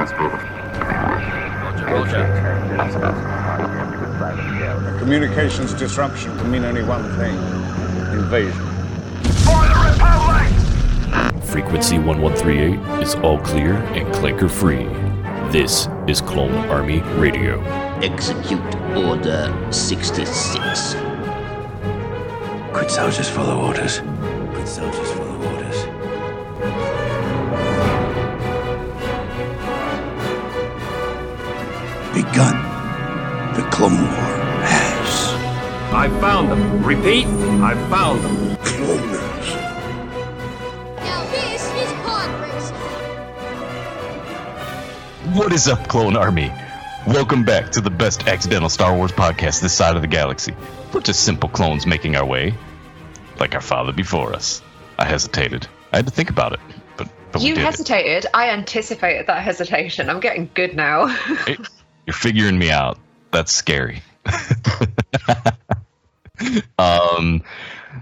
A communications disruption can mean only one thing invasion. Frequency 1138 is all clear and clanker free. This is Clone Army Radio. Execute Order 66. Good soldiers follow orders. Good soldiers Begun. The Clone War has. I found them. Repeat, I found them. Cloners. Now this is pod racing. What is up, Clone Army? Welcome back to the best accidental Star Wars podcast this side of the galaxy. We're just simple clones making our way, like our father before us. I hesitated. I had to think about it, but, but we You did hesitated. I anticipated that hesitation. I'm getting good now. it. You're figuring me out. That's scary. um,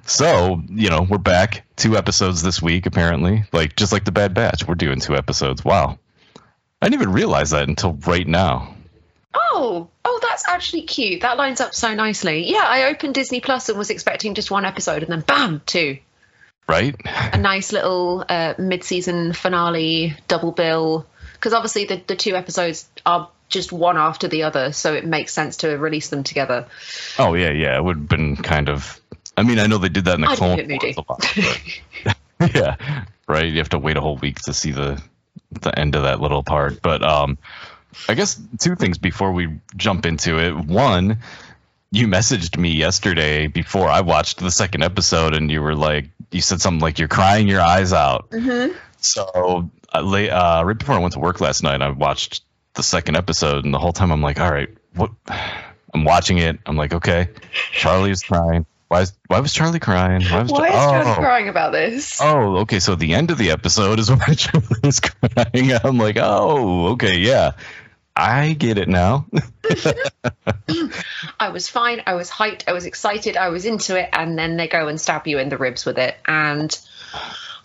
so you know we're back. Two episodes this week, apparently. Like just like the Bad Batch, we're doing two episodes. Wow, I didn't even realize that until right now. oh, oh, that's actually cute. That lines up so nicely. Yeah, I opened Disney Plus and was expecting just one episode, and then bam, two. Right? A nice little uh, mid-season finale double bill. Because obviously the the two episodes are just one after the other, so it makes sense to release them together. Oh yeah, yeah. It would have been kind of. I mean, I know they did that in the I'd Clone a bit moody. Wars a lot, but yeah, right. You have to wait a whole week to see the the end of that little part. But um, I guess two things before we jump into it. One, you messaged me yesterday before I watched the second episode, and you were like, you said something like, "You're crying your eyes out." Mm-hmm. So uh, late, uh, right before I went to work last night, I watched the second episode, and the whole time I'm like, all right, what? I'm watching it. I'm like, okay, Charlie is crying. Why? Is, why was Charlie crying? Why was Why is Charlie oh. crying about this? Oh, okay. So the end of the episode is when Charlie is crying. I'm like, oh, okay, yeah, I get it now. I was fine. I was hyped. I was excited. I was into it. And then they go and stab you in the ribs with it. And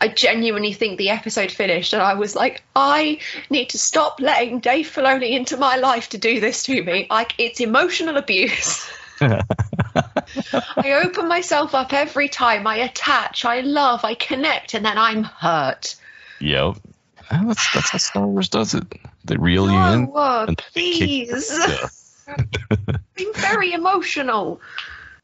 I genuinely think the episode finished. And I was like, I need to stop letting Dave Filoni into my life to do this to me. Like, it's emotional abuse. I open myself up every time. I attach. I love. I connect. And then I'm hurt. yep. That's that's how Star Wars does it. They reel you in. uh, and they please. Yeah. I'm very emotional.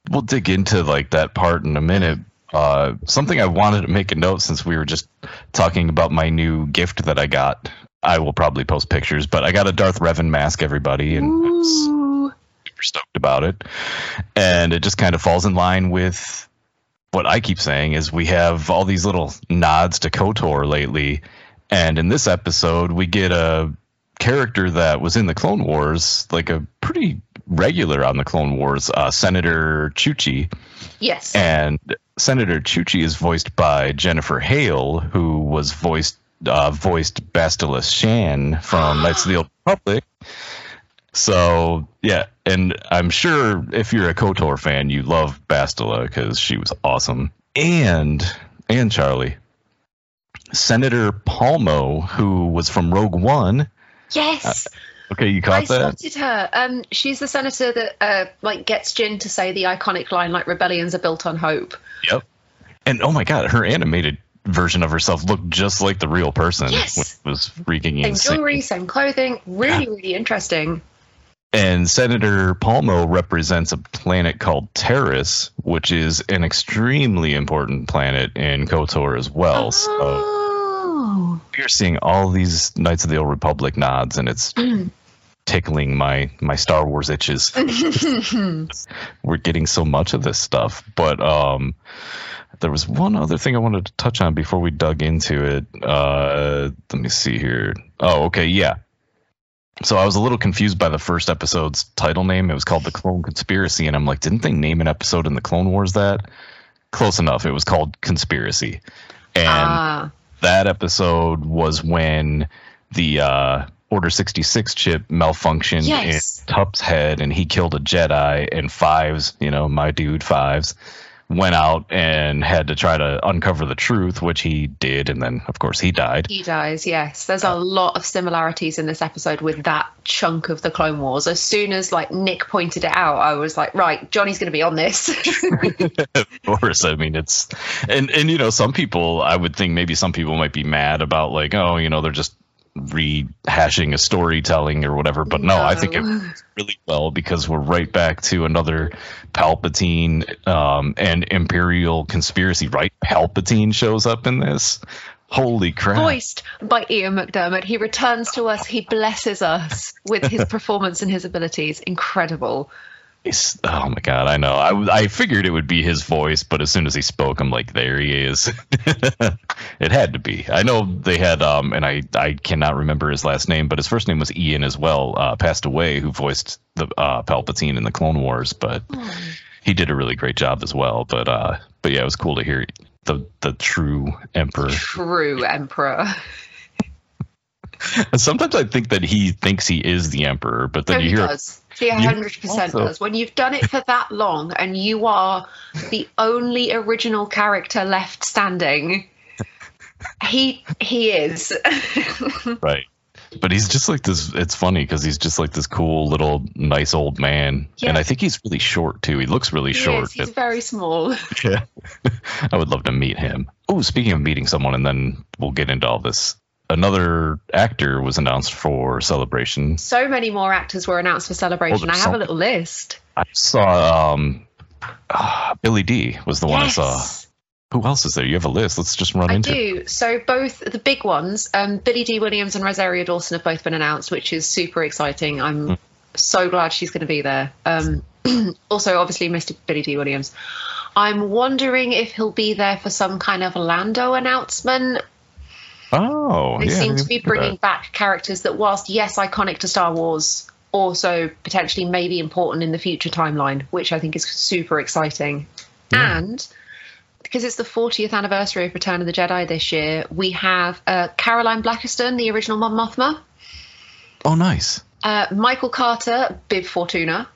we'll dig into like that part in a minute. Uh, something I wanted to make a note since we were just talking about my new gift that I got. I will probably post pictures, but I got a Darth Revan mask, everybody, and I was super stoked about it. And it just kind of falls in line with what I keep saying is we have all these little nods to KOTOR lately, and in this episode we get a character that was in the Clone Wars, like a pretty regular on the Clone Wars, uh, Senator Chuchi. Yes. And Senator Chuchi is voiced by Jennifer Hale, who was voiced uh, voiced Bastila Shan from Knights of the Old Republic. So yeah, and I'm sure if you're a Kotor fan, you love Bastila because she was awesome. And and Charlie, Senator Palmo, who was from Rogue One. yes. Okay, you I caught that? spotted her. Um, she's the senator that uh, like gets Jyn to say the iconic line like rebellions are built on hope. Yep. And oh my god, her animated version of herself looked just like the real person. Yes. Which was freaking Same insane. jewelry, same clothing. Really, really interesting. And Senator Palmo represents a planet called Taris, which is an extremely important planet in KOTOR as well. So Oh. we're seeing all these Knights of the Old Republic nods, and it's tickling my my Star Wars itches. we're getting so much of this stuff, but um, there was one other thing I wanted to touch on before we dug into it. Uh, let me see here. Oh, okay, yeah. So I was a little confused by the first episode's title name. It was called The Clone Conspiracy, and I'm like, didn't they name an episode in the Clone Wars that? Close enough. It was called Conspiracy, and Ah. that episode was when the uh, Order 66 chip malfunctioned Yes. in Tup's head and he killed a Jedi and Fives, you know, my dude Fives, went out and had to try to uncover the truth, which he did, and then of course he died. He dies, yes. There's a lot of similarities in this episode with that chunk of the Clone Wars. As soon as like Nick pointed it out, I was like, right, Johnny's going to be on this. of course, I mean it's and and you know some people I would think maybe some people might be mad about like oh you know they're just rehashing a storytelling or whatever but no, I think it works really well because we're right back to another Palpatine um, and Imperial conspiracy right Palpatine shows up in this holy crap Voiced by Ian McDiarmid. He returns to us. He blesses us with his performance and his abilities. Incredible. It's- oh my god, I know. I, I figured it would be his voice, but as soon as he spoke, I'm like, there he is. it had to be. I know they had, um, and I I cannot remember his last name, but his first name was Ian as well. Uh, passed away, who voiced the uh, Palpatine in the Clone Wars, but he did a really great job as well. But uh, but yeah, it was cool to hear the the true Emperor. True Emperor. Sometimes I think that he thinks he is the Emperor, but then No, you he hear does. He 100% also- does. When you've done it for that long and you are the only original character left standing, he he is. Right. But he's just like this. It's funny because he's just like this cool little nice old man, Yeah. and I think he's really short too. He looks really He short. is. He's very small. yeah, I would love to meet him. Oh, speaking of meeting someone, and then we'll get into all this. Another actor was announced for Celebration. So many more actors were announced for Celebration. I there's have a little list. I saw um, uh, Billy D was the one I saw. Who else is there? You have a list. Let's just run I into. it. do. So both the big ones, um, Billy D. Williams and Rosario Dawson have both been announced, which is super exciting. I'm Hmm. so glad she's going to be there. Um, also, obviously, Mr. Billy D. Williams. I'm wondering if he'll be there for some kind of Lando announcement. Oh, They yeah, seem to be bringing back characters that, whilst yes, iconic to Star Wars, also potentially maybe important in the future timeline, which I think is super exciting. And because it's the 40th anniversary of Return of the Jedi this year, we have uh, Caroline Blakiston, the original Mon Mothma, Oh, nice. uh, Michael Carter, Bib Fortuna,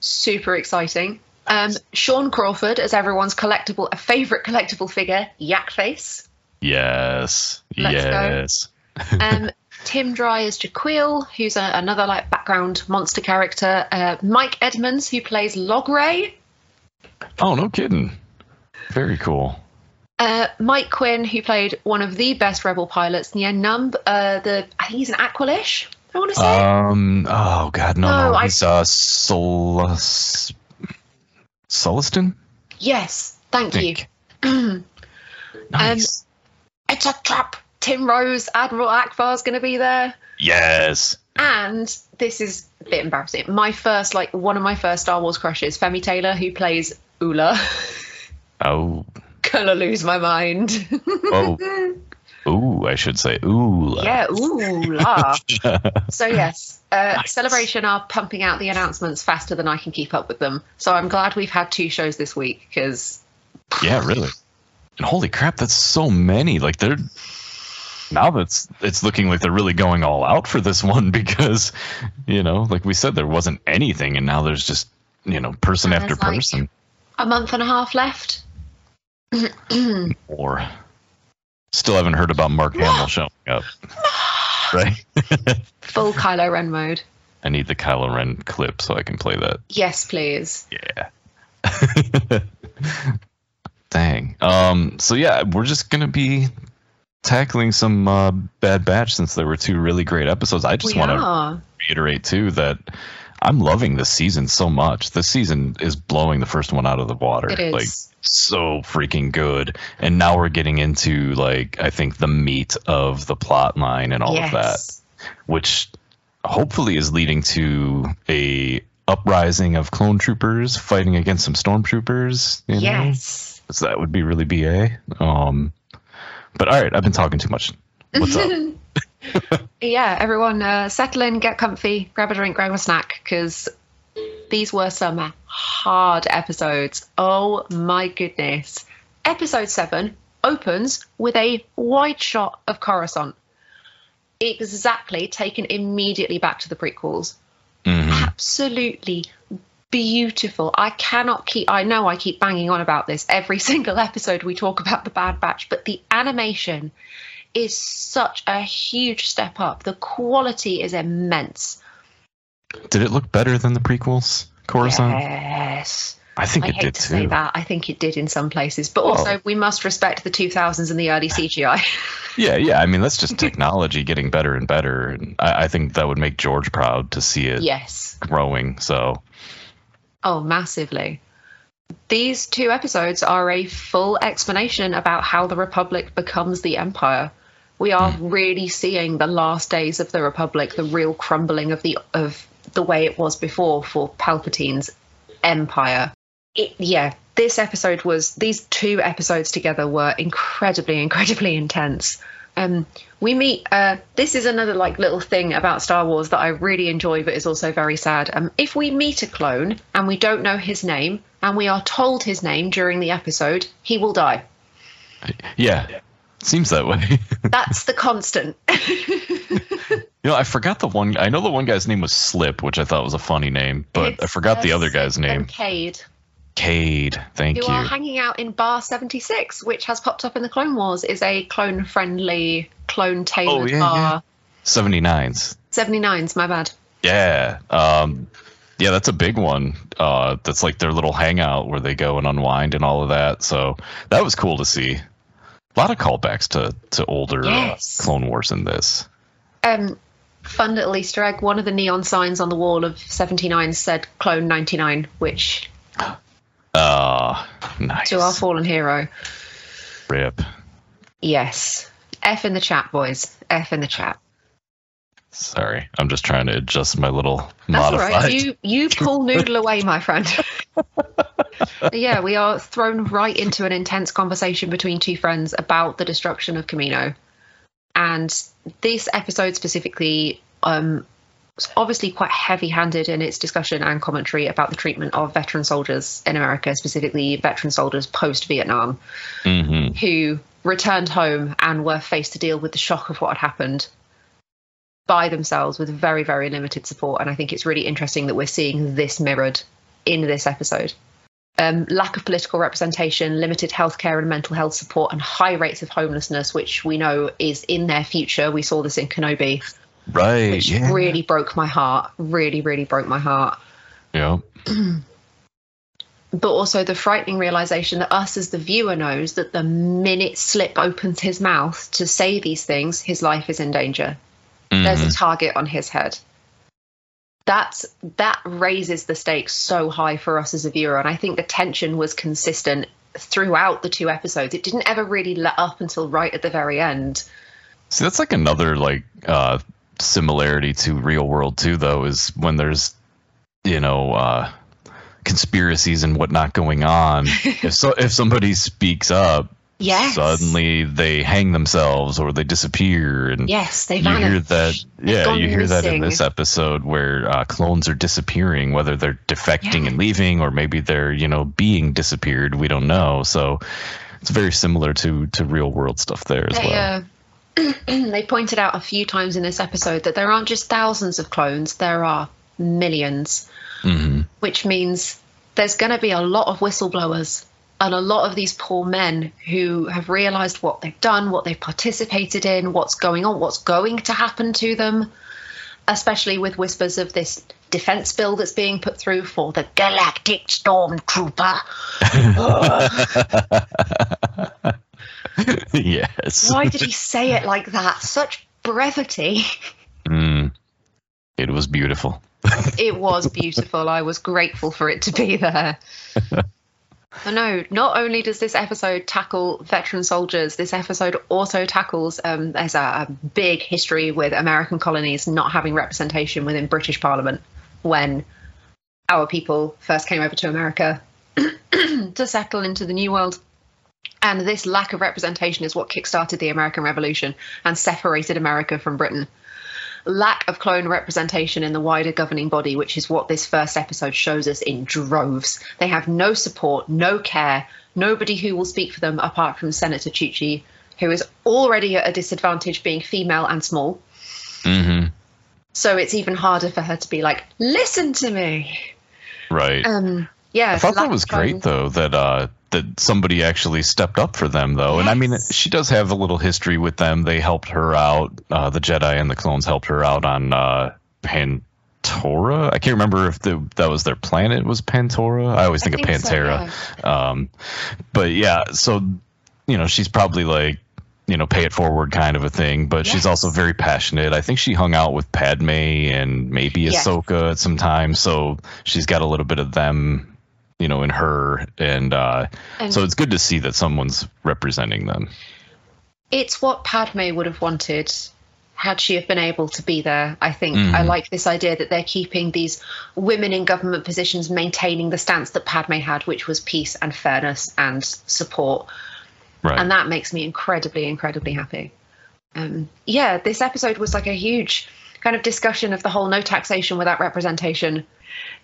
super exciting. Um, Sean Crawford as everyone's collectible, a favorite collectible figure, Yak Face. Yes. Let's go. yes. um, Tim Dry as J'Quille, who's a, another like background monster character. Uh, Mike Edmonds, who plays Logray. Oh, no kidding. Very cool. Uh, Mike Quinn, who played one of the best Rebel pilots, Nien Nunb. Uh, the I think he's an Aqualish, I want to say. Um. Oh God, no, No, no. I- He's uh, Solus. Sullustan. yes, thank you. Think. nice. It's a trap. Tim Rose, Admiral Ackbar's going to be there. yes. And this is a bit embarrassing. My first, like, one of my first Star Wars crushes, Femi Taylor, who plays Oola. Oh. Gonna lose my mind. Oh. Ooh, I should say ooh. Yeah, ooh la. so yes, uh, Celebration are pumping out the announcements faster than I can keep up with them. So I'm glad we've had two shows this week because Yeah, really. And holy crap, that's so many. Like they're now that's it's looking like they're really going all out for this one because you know, like we said, there wasn't anything, and now there's just you know person after like- person. a month and a half left. Or still haven't heard about Mark Hamill showing up. Right. Full Kylo Ren mode. I need the Kylo Ren clip so I can play that. Yes, please. Yeah. Dang. Um. So yeah, we're just gonna be tackling some uh, Bad Batch since there were two really great episodes. I just want to reiterate too that I'm loving this season so much. This season is blowing the first one out of the water. It is. Like so freaking good. And now we're getting into like I think the meat of the plot line and all of that, which hopefully is leading to a uprising of clone troopers fighting against some stormtroopers. You know? Yes. So that would be really BA. Um but all right, I've been talking too much. What's up? Yeah, everyone, uh, settle in, get comfy, grab a drink, grab a snack, because these were some hard episodes. Oh my goodness. Episode 7 opens with a wide shot of Coruscant. Exactly taken immediately back to the prequels. Mhm. Absolutely beautiful. I cannot keep, I know I keep banging on about this every single episode we talk about the Bad Batch, but the animation is such a huge step up. The quality is immense. Did it look better than the prequels, Coruscant? Yes. I think I it hate did to say too. that. I think it did in some places, but also Oh. we must respect the 2000s and the early CGI. Yeah, yeah. I mean, that's just technology getting better and better, and I, I think that would make George proud to see it yes. growing. So, Oh, massively. These two episodes are a full explanation about how the Republic becomes the Empire. We are hmm. really seeing the last days of the Republic, the real crumbling of the of the way it was before for Palpatine's empire. It, yeah, this episode was these two episodes together were incredibly, incredibly intense. Um, we meet. Uh, this is another like little thing about Star Wars that I really enjoy, but is also very sad. Um, if we meet a clone and we don't know his name, and we are told his name during the episode, he will die. yeah, seems that way. That's the constant. you know, I forgot the one. I know the one guy's name was Slip, which I thought was a funny name, but I It's, forgot the other guy's name. Cade, Cade. Thank who you. are hanging out in Bar 76, which has popped up in the Clone Wars, is a clone friendly, clone tailored Oh, yeah, bar. 79s. 79's, my bad. Yeah. Um, yeah, that's a big one. Uh, that's like their little hangout where they go and unwind and all of that. So that was cool to see. A lot of callbacks to to older Yes. uh, Clone Wars in this. Um, fun little Easter egg. One of the neon signs on the wall of 79 said "Clone 99," which Uh, nice. to our fallen hero. Rip. Yes. F in the chat, boys. F in the chat. Sorry, I'm just trying to adjust my little That's all modified. right. You you pull noodle away, my friend. yeah, we are thrown right into an intense conversation between two friends about the destruction of Camino, and this episode specifically, um, obviously quite heavy-handed in its discussion and commentary about the treatment of veteran soldiers in America, specifically veteran soldiers post-Vietnam hmm who returned home and were faced to deal with the shock of what had happened by themselves with very, very limited support. And I think it's really interesting that we're seeing this mirrored in this episode. Um, lack of political representation, limited healthcare and mental health support, and high rates of homelessness, which we know is in their future. We saw this in Kenobi, Right. which yeah. really broke my heart. Really, really broke my heart. Yeah. but also the frightening realization that us as the viewer knows that the minute Slip opens his mouth to say these things, his life is in danger. There's a target on his head. That's that raises the stakes so high for us as a viewer, and I think the tension was consistent throughout the two episodes. It didn't ever really let up until right at the very end. See, that's like another like uh, similarity to real world too, though, is when there's you know uh, conspiracies and whatnot going on. if so, if somebody speaks up, Yes. suddenly they hang themselves or they disappear, and Yes, they you vanish. hear that. Yeah, you hear that in this episode where uh, clones are disappearing, whether they're defecting and leaving, or maybe they're you know being disappeared. We don't know. So it's very similar to to real world stuff there as They, well. uh, they pointed out a few times in this episode that there aren't just thousands of clones, there are millions, hmm which means there's going to be a lot of whistleblowers and a lot of these poor men who have realized what they've done, what they've participated in, what's going on, what's going to happen to them, especially with whispers of this defense bill that's being put through for the Galactic Stormtrooper. yes. Why did he say it like that? Such brevity. Mm. It was beautiful. it was beautiful. I was grateful for it to be there. But no, not only does this episode tackle veteran soldiers, this episode also tackles um, there's a, a big history with American colonies not having representation within British Parliament when our people first came over to America to settle into the New World. And this lack of representation is what kickstarted the American Revolution and separated America from Britain lack of clone representation in the wider governing body, which is what this first episode shows us in droves. They have no support, no care, nobody who will speak for them apart from Senator Chuchi, who is already at a disadvantage being female and small. hmm So it's even harder for her to be like, listen to me. Right. Um, yeah, I thought that was great though that uh that somebody actually stepped up for them though. And I mean she does have a little history with them. They helped her out. Uh the Jedi and the clones helped her out on uh Pantora. I can't remember if the, that was their planet was Pantora. I always think, think of so, Pantera. Um but yeah, so you know, she's probably like you know, pay it forward kind of a thing, but she's also very passionate. I think she hung out with Padme and maybe Yes. Ahsoka at some time, so she's got a little bit of them, you know, in her, and uh, And- so it's good to see that someone's representing them. it's what Padme would have wanted had she have been able to be there. I think Mhm. I like this idea that they're keeping these women in government positions maintaining the stance that Padme had, which was peace and fairness and support, Right. and that makes me incredibly, incredibly happy. Um, yeah, this episode was like a huge kind of discussion of the whole no taxation without representation.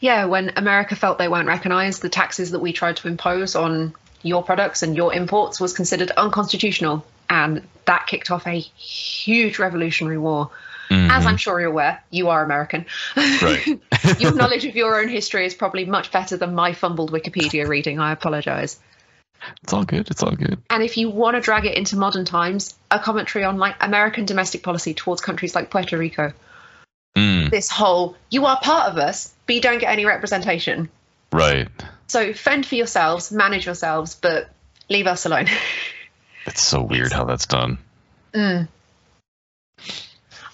Yeah, when America felt they weren't recognised, the taxes that we tried to impose on your products and your imports was considered unconstitutional, and that kicked off a huge revolutionary war. As I'm sure you're aware, you are American. Right. your knowledge of your own history is probably much better than my fumbled Wikipedia reading. I apologise. It's all good. It's all good. And if you want to drag it into modern times, a commentary on like American domestic policy towards countries like Puerto Rico. Mm, This whole you are part of us, but you don't get any representation. right. So fend for yourselves, manage yourselves, but leave us alone. It's so weird how that's done.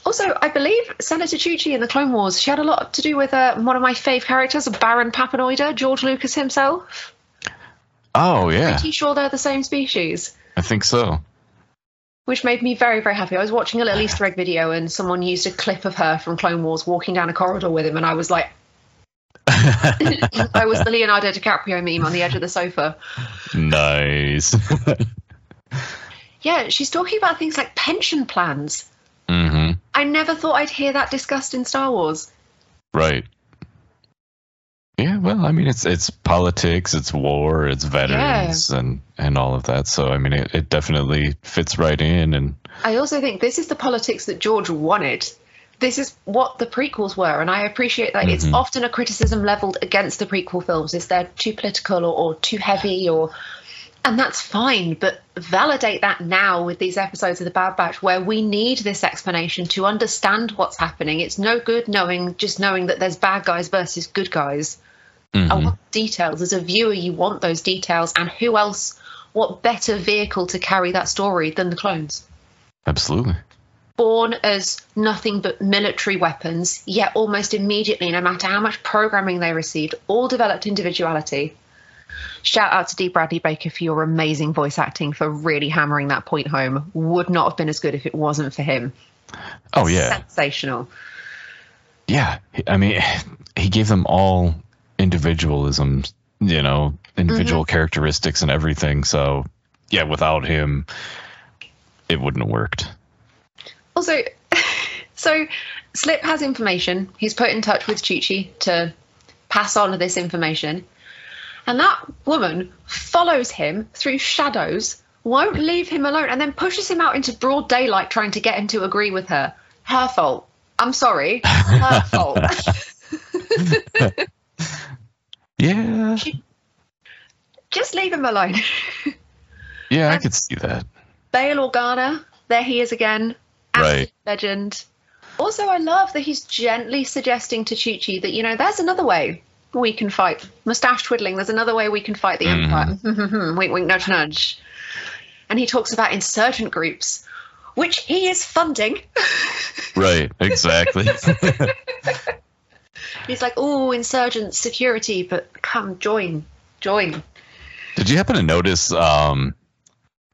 also, I believe Senator Chuchi in the Clone Wars, she had a lot to do with uh, one of my fave characters, Baron Papanoida, George Lucas himself. Oh yeah, Pretty sure they're the same species. I think so. which made me very, very happy. I was watching a little Easter egg video and someone used a clip of her from Clone Wars walking down a corridor with him, and I was like, I was the Leonardo DiCaprio meme on the edge of the sofa. nice. Yeah, she's talking about things like pension plans. hmm I never thought I'd hear that discussed in Star Wars. Right. Yeah, well, I mean, it's it's politics, it's war, it's veterans, and and all of that. So, I mean, it, it definitely fits right in. And I also think this is the politics that George wanted. This is what the prequels were, and I appreciate that it's mm-hmm. often a criticism leveled against the prequel films. Is they're too political or, or too heavy, or and that's fine. But validate that now with these episodes of the Bad Batch, where we need this explanation to understand what's happening. It's no good knowing just knowing that there's bad guys versus good guys. I want mm-hmm. details. As a viewer, you want those details, and who else? What better vehicle to carry that story than the clones? absolutely, born as nothing but military weapons, yet almost immediately, no matter how much programming they received, all developed individuality. Shout out to Dee Bradley Baker for your amazing voice acting for really hammering that point home. Would not have been as good if it wasn't for him. oh yeah, Sensational. yeah. I mean, he gave them all individualisms, you know, individual mm-hmm. characteristics and everything. So, yeah, without him, it wouldn't have worked. Also, so Slip has information. He's put in touch with Chuchi to pass on this information. And that woman follows him through shadows, won't leave him alone, and then pushes him out into broad daylight trying to get him to agree with her. Her fault. I'm sorry. Her fault. Yeah, Just leave him alone. yeah, I could see that. Bail Organa, there he is again. Right. Legend. Also, I love that he's gently suggesting to Chi-Chi that, you know, there's another way we can fight. Mustache twiddling, there's another way we can fight the mm-hmm. Empire. wink, wink, nudge, nudge. And he talks about insurgent groups, which he is funding. Right, exactly. He's like, oh, insurgent security, but come, join, join. Did you happen to notice? Um,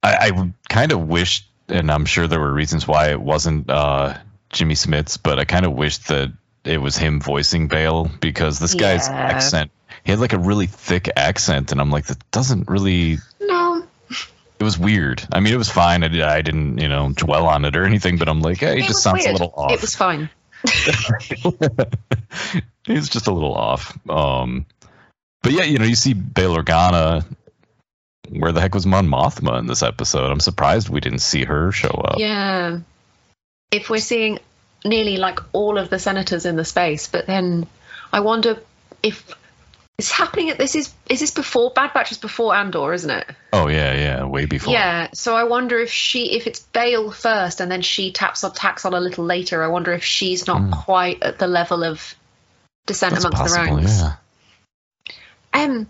I, I kind of wished, and I'm sure there were reasons why it wasn't uh, Jimmy Smits, but I kind of wished that it was him voicing Bail because this guy's accent, he had like a really thick accent, and I'm like, that doesn't really. No, It was weird. I mean, it was fine. I, I didn't, you know, dwell on it or anything, but I'm like, hey, it, it just sounds weird. a little off. It was fine. He's just a little off. Um, but yeah, you know, you see Bail Organa. Where the heck was Mon Mothma in this episode? I'm surprised we didn't see her show up. Yeah. If we're seeing nearly like all of the senators in the space, but then I wonder if It's happening at this is is this before Bad Batch is before Andor, isn't it? Oh yeah, yeah, way before. Yeah. So I wonder if she if it's Bail first and then she taps on tacks on a little later. I wonder if she's not quite at the level of descent. That's amongst the ranks. Yeah. Um,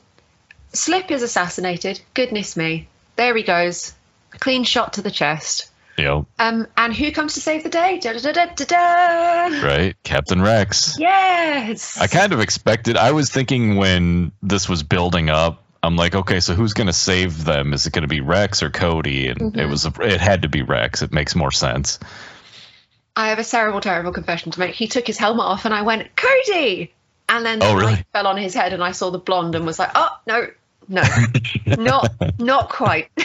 Slip is assassinated. Goodness me. There he goes. Clean shot to the chest. Yep. Um, and who comes to save the day? Da, da, da, da, da, da. Right, Captain Rex. Yes. I kind of expected. I was thinking when this was building up, I'm like, okay, so who's going to save them? Is it going to be Rex or Cody? And Mm-hmm. it was. It had to be Rex. It makes more sense. I have a terrible, terrible confession to make. He took his helmet off, and I went, Cody! And then Oh, the really? fell on his head, and I saw the blonde and was like, oh, no, no, not, not quite.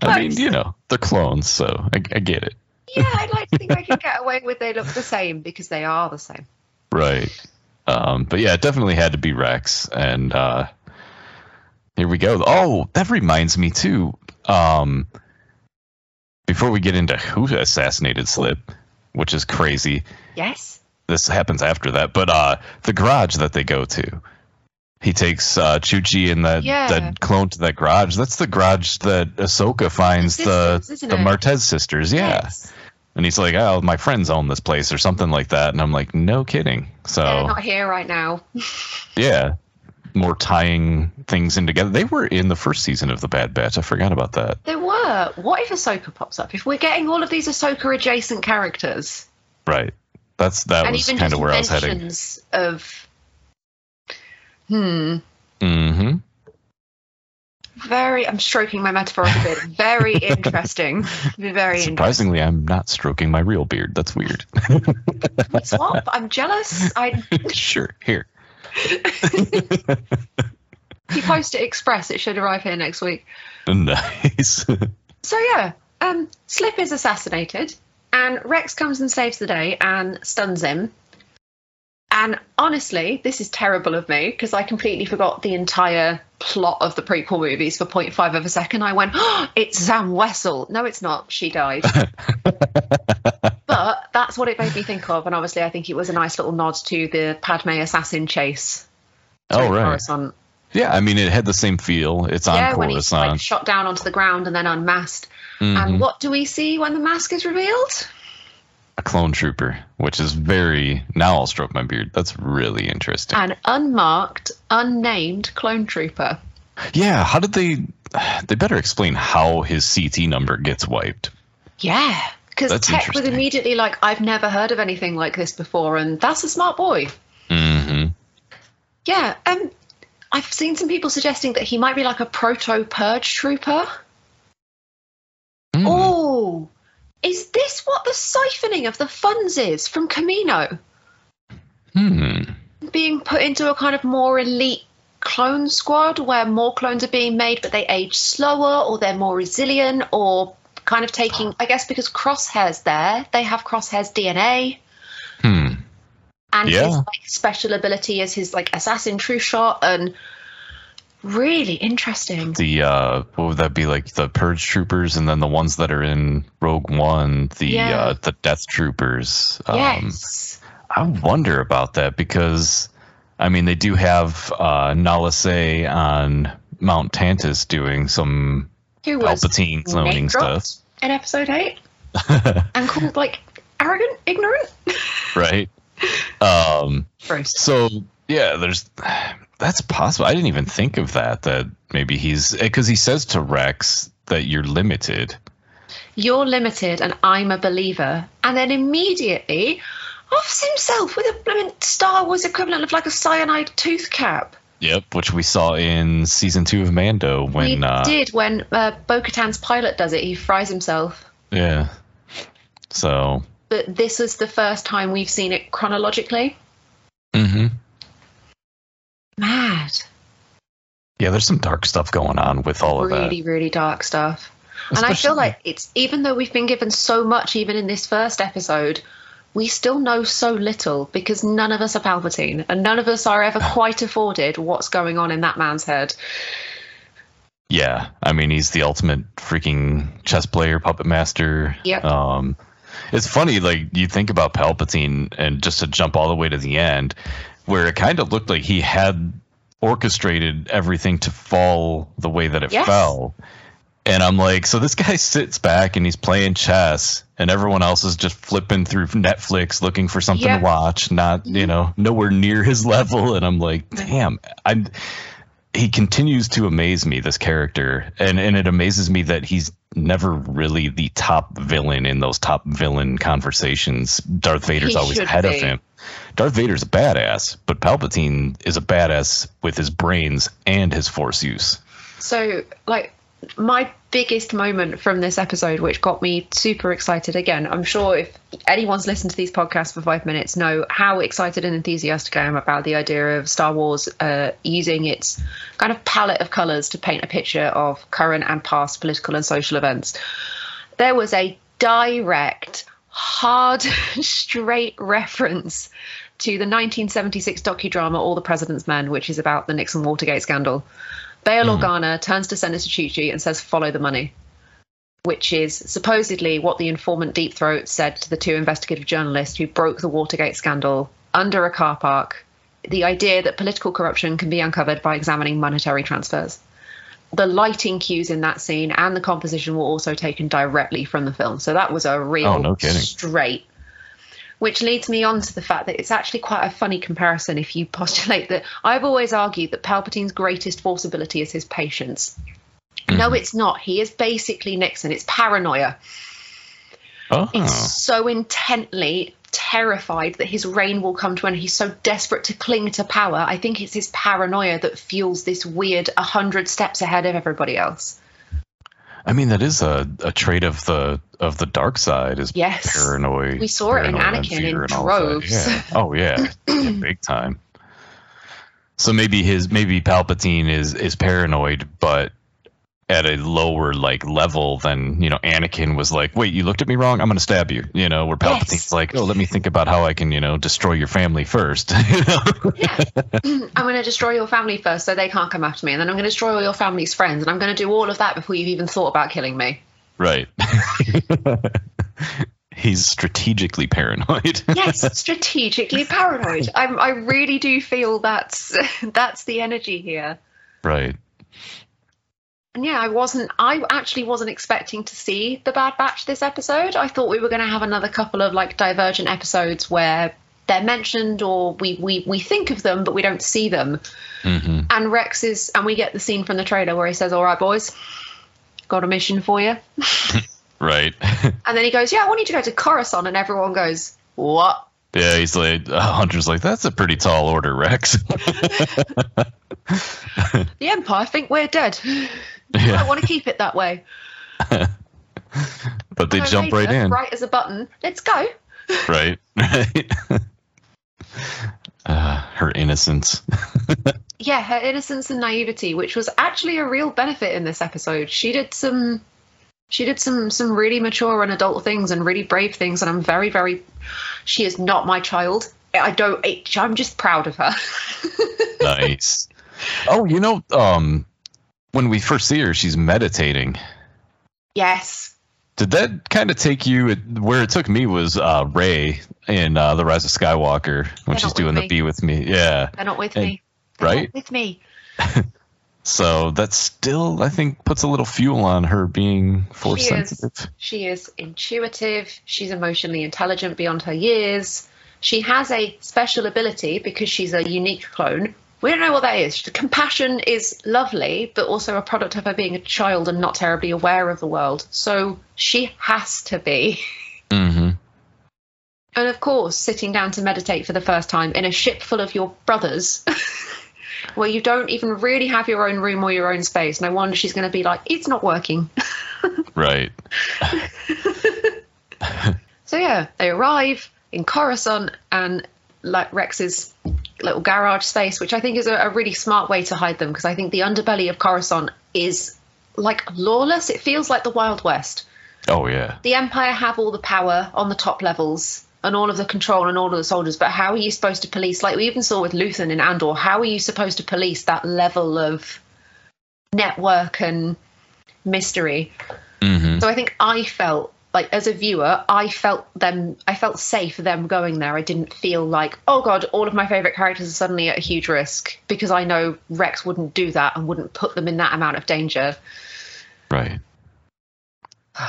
I mean, you know, they're clones, so I, I get it. yeah, I'd like to think I can get away with they look the same because they are the same. Right. Um, but yeah, it definitely had to be Rex. And uh, here we go. Oh, that reminds me too. Um, before we get into who assassinated Slip, which is crazy, Yes. this happens after that. But uh, the garage that they go to, he takes uh, Chuchi and that Yeah. that clone to that garage. That's the garage that Ahsoka finds The the the? Martez sisters. Yeah. Yes. And he's like, "Oh, my friends own this place or something like that." And I'm like, "No kidding." So They're not here right now. yeah, more tying things in together. They were in the first season of the Bad Batch. I forgot about that. There were. What if Ahsoka pops up? If we're getting all of these Ahsoka adjacent characters, Right. That's that and was kind of where I was heading. of, hmm, Mm-hmm. very. I'm stroking my metaphorical beard. Very interesting. Very interesting. Surprisingly, I'm not stroking my real beard. That's weird. Swap. I'm jealous. I sure. Here. he posted Express. It should arrive here next week. Nice. So yeah, um, Slip is assassinated, and Rex comes and saves the day and stuns him. And honestly, this is terrible of me because I completely forgot the entire plot of the prequel movies for 0.5 of a second. I went, oh, it's Zam Wesell. No, it's not. She died. but that's what it made me think of. And obviously, I think it was a nice little nod to the Padme assassin chase. oh right. Coruscant. Yeah, I mean it had the same feel. It's on yeah, when he's Coruscant. like shot down onto the ground and then unmasked. Mhm. And what do we see when the mask is revealed? A clone trooper, which is very now I'll stroke my beard. That's really interesting. An unmarked, unnamed clone trooper. yeah, how did they they better explain how his CT number gets wiped. Yeah. Because Tech was immediately like, I've never heard of anything like this before, and that's a smart boy. Mm-hmm. Yeah. Um, I've seen some people suggesting that he might be like a proto purge trooper. Hmm. Oh, is this what the siphoning of the funds is from Camino? Hmm. Being put into a kind of more elite clone squad where more clones are being made, but they age slower or they're more resilient or kind of taking, I guess, because Crosshair's there, they have Crosshair's DNA. Hmm. and Yeah. his like special ability is his like assassin true shot and really interesting The uh what would that be like the purge troopers and then the ones that are in Rogue One, the Yeah. uh the death troopers. Um yes I wonder about that because I mean they do have uh Se on Mount Tantiss doing some who Palpatine cloning stuff. in episode 8 and called like arrogant ignorant right? Um gross So yeah, there's that's possible. I didn't even think of that. That maybe he's because he says to Rex that you're limited. you're limited and i'm a believer and then immediately offs himself with a blooming star wars equivalent of like a cyanide tooth cap Yep, which we saw in season two of Mando when we uh, did when uh, bo-katan's pilot does it he fries himself yeah. So but this is the first time we've seen it chronologically hmm mad yeah, there's some dark stuff going on with all of that. really really dark stuff and i feel like it's even though we've been given so much even in this first episode we still know so little because none of us are palpatine and none of us are ever quite afforded what's going on in that man's head. Yeah, I mean he's the ultimate freaking chess player, puppet master. Yep. Um, it's funny, like you think about Palpatine, and just to jump all the way to the end, where it kind of looked like he had orchestrated everything to fall the way that it Yes. fell. And I'm like, so this guy sits back and he's playing chess, and everyone else is just flipping through Netflix looking for something Yeah. to watch, not you know nowhere near his level. And I'm like, damn, I'm. He continues to amaze me, this character, and and it amazes me that he's never really the top villain in those top villain conversations. Darth Vader's He always ahead of him. Darth Vader's a badass, but Palpatine is a badass with his brains and his force use. So, like, my biggest moment from this episode, which got me super excited again, I'm sure if anyone's listened to these podcasts for five minutes, know how excited and enthusiastic I am about the idea of Star Wars uh, using its kind of palette of colours to paint a picture of current and past political and social events. There was a direct, hard, straight reference to the 1976 docudrama All the President's Men, which is about the Nixon Watergate scandal. Bail mm-hmm. Organa turns to Senator Chuchi and says, Follow the money, which is supposedly what the informant Deep Throat said to the two investigative journalists who broke the Watergate scandal under a car park. The idea that political corruption can be uncovered by examining monetary transfers. The lighting cues in that scene and the composition were also taken directly from the film. So that was a real Oh, no straight which leads me on to the fact that it's actually quite a funny comparison if you postulate that I've always argued that Palpatine's greatest force ability is his patience. No, mm-hmm. it's not. He is basically Nixon. It's paranoia. Oh, It's so intently terrified that his reign will come to an end. He's so desperate to cling to power. I think it's his paranoia that fuels this weird 100 steps ahead of everybody else. I mean that is a, a trait of the of the dark side is Yes. paranoid. We saw it in Anakin in and all of that. droves. Yeah. Oh yeah. Yeah, big time. So maybe his maybe Palpatine is is paranoid, but at a lower like level than you know Anakin was like, wait, you looked at me wrong, I'm gonna stab you. You know, where Palpatine's Yes. like, oh, let me think about how I can you know destroy your family first. You know? Yeah. I'm going to destroy your family first so they can't come after me. And then I'm going to destroy all your family's friends. And I'm going to do all of that before you've even thought about killing me. right. He's strategically paranoid. Yes, strategically paranoid. I'm, I really do feel that's that's the energy here. right. And yeah, I wasn't. I actually wasn't expecting to see the Bad Batch this episode. I thought we were going to have another couple of like divergent episodes where they're mentioned or we we we think of them but we don't see them. hmm And Rex is, and we get the scene from the trailer where he says, "All right, boys, got a mission for you." Right. And then he goes, "Yeah, I want you to go to Coruscant," and everyone goes, "What?" Yeah, he's like, uh, Hunter's like, that's a pretty tall order, Rex. The Empire think we're dead. I yeah, want to keep it that way. but they So jump right in, Right as a button. Let's go. right? Right. uh, her innocence. Yeah, her innocence and naivety, which was actually a real benefit in this episode. She did some. She did some some really mature and adult things and really brave things, and I'm very very. She is not my child. I don't. I'm just proud of her. nice. Oh, you know, um, when we first see her, she's meditating. yes. Did that kind of take you where it took me was uh, Rey in uh, the Rise of Skywalker when she's doing the be with me. Yeah, They're not with And- me. They're right? Not with me. So that still, I think, puts a little fuel on her being force She is. sensitive. She is intuitive. She's emotionally intelligent beyond her years. She has a special ability because she's a unique clone. We don't know what that is. The compassion is lovely, but also a product of her being a child and not terribly aware of the world. So she has to be. hmm And of course, sitting down to meditate for the first time in a ship full of your brothers, where you don't even really have your own room or your own space. No wonder she's going to be like, it's not working. Right. So yeah, they arrive in Coruscant and like Rex's little garage space, which I think is a, a really smart way to hide them because I think the underbelly of Coruscant is like lawless. It feels like the Wild West. Oh yeah. The Empire have all the power on the top levels and all of the control and all of the soldiers, but how are you supposed to police? Like we even saw with Luthen in Andor, how are you supposed to police that level of network and mystery? hmm So I think I felt like as a viewer, I felt them. I felt safe them going there. I didn't feel like, oh god, all of my favorite characters are suddenly at a huge risk because I know Rex wouldn't do that and wouldn't put them in that amount of danger. Right.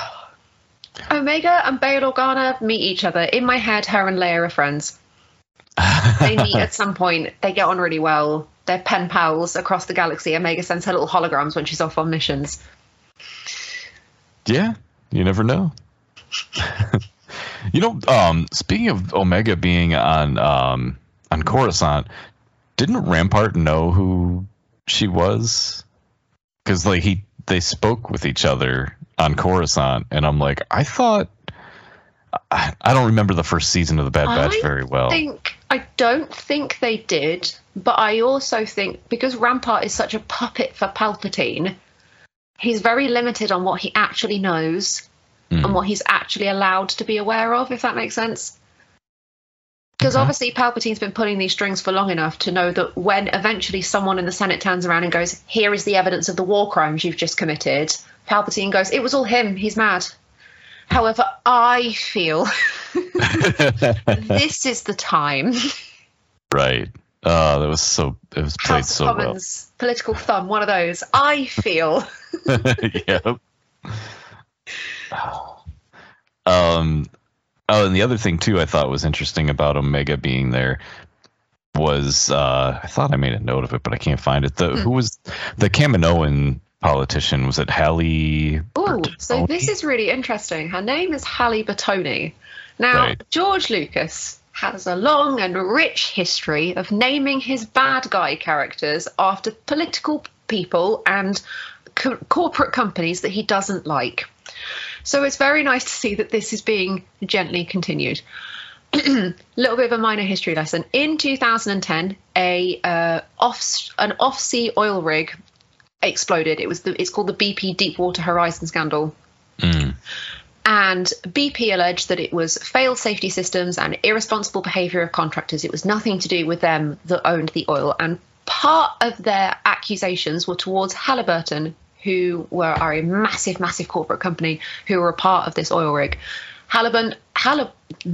Omega and Bail Organa meet each other. In my head, her and Leia are friends. They meet at some point. They get on really well. They're pen pals across the galaxy. Omega sends her little holograms when she's off on missions. Yeah, you never know. you know, um, speaking of Omega being on um, on Coruscant, didn't Rampart know who she was? Because like he they spoke with each other on Coruscant, and I'm like, I thought. I, I don't remember the first season of the Bad Batch I very well. think I don't think they did, but I also think because Rampart is such a puppet for Palpatine, he's very limited on what he actually knows Mhm. and what he's actually allowed to be aware of, if that makes sense. Because Okay. obviously Palpatine's been pulling these strings for long enough to know that when eventually someone in the Senate turns around and goes, "Here is the evidence of the war crimes you've just committed," Palpatine goes, "It was all him. He's mad." However, I feel this is the time. right. Oh, that was so. It was played House so well. Commons, political thumb, one of those. I feel. yep. Um. Oh, and the other thing too, I thought was interesting about Omega being there was uh, I thought I made a note of it, but I can't find it. The who was the Kaminoan politician? Was it Hallie? Oh, so this is really interesting. Her name is Halle Burtoni. Now, Right. George Lucas has a long and rich history of naming his bad guy characters after political people and co- corporate companies that he doesn't like. So it's very nice to see that this is being gently continued. A little bit of a minor history lesson. In 2010, a uh, off an off-sea oil rig exploded. It was the, it's called the BP Deepwater Horizon scandal. Mm. And BP alleged that it was failed safety systems and irresponsible behaviour of contractors. It was nothing to do with them that owned the oil. And part of their accusations were towards Halliburton, who were are a massive, massive corporate company who were a part of this oil rig. Halliburton,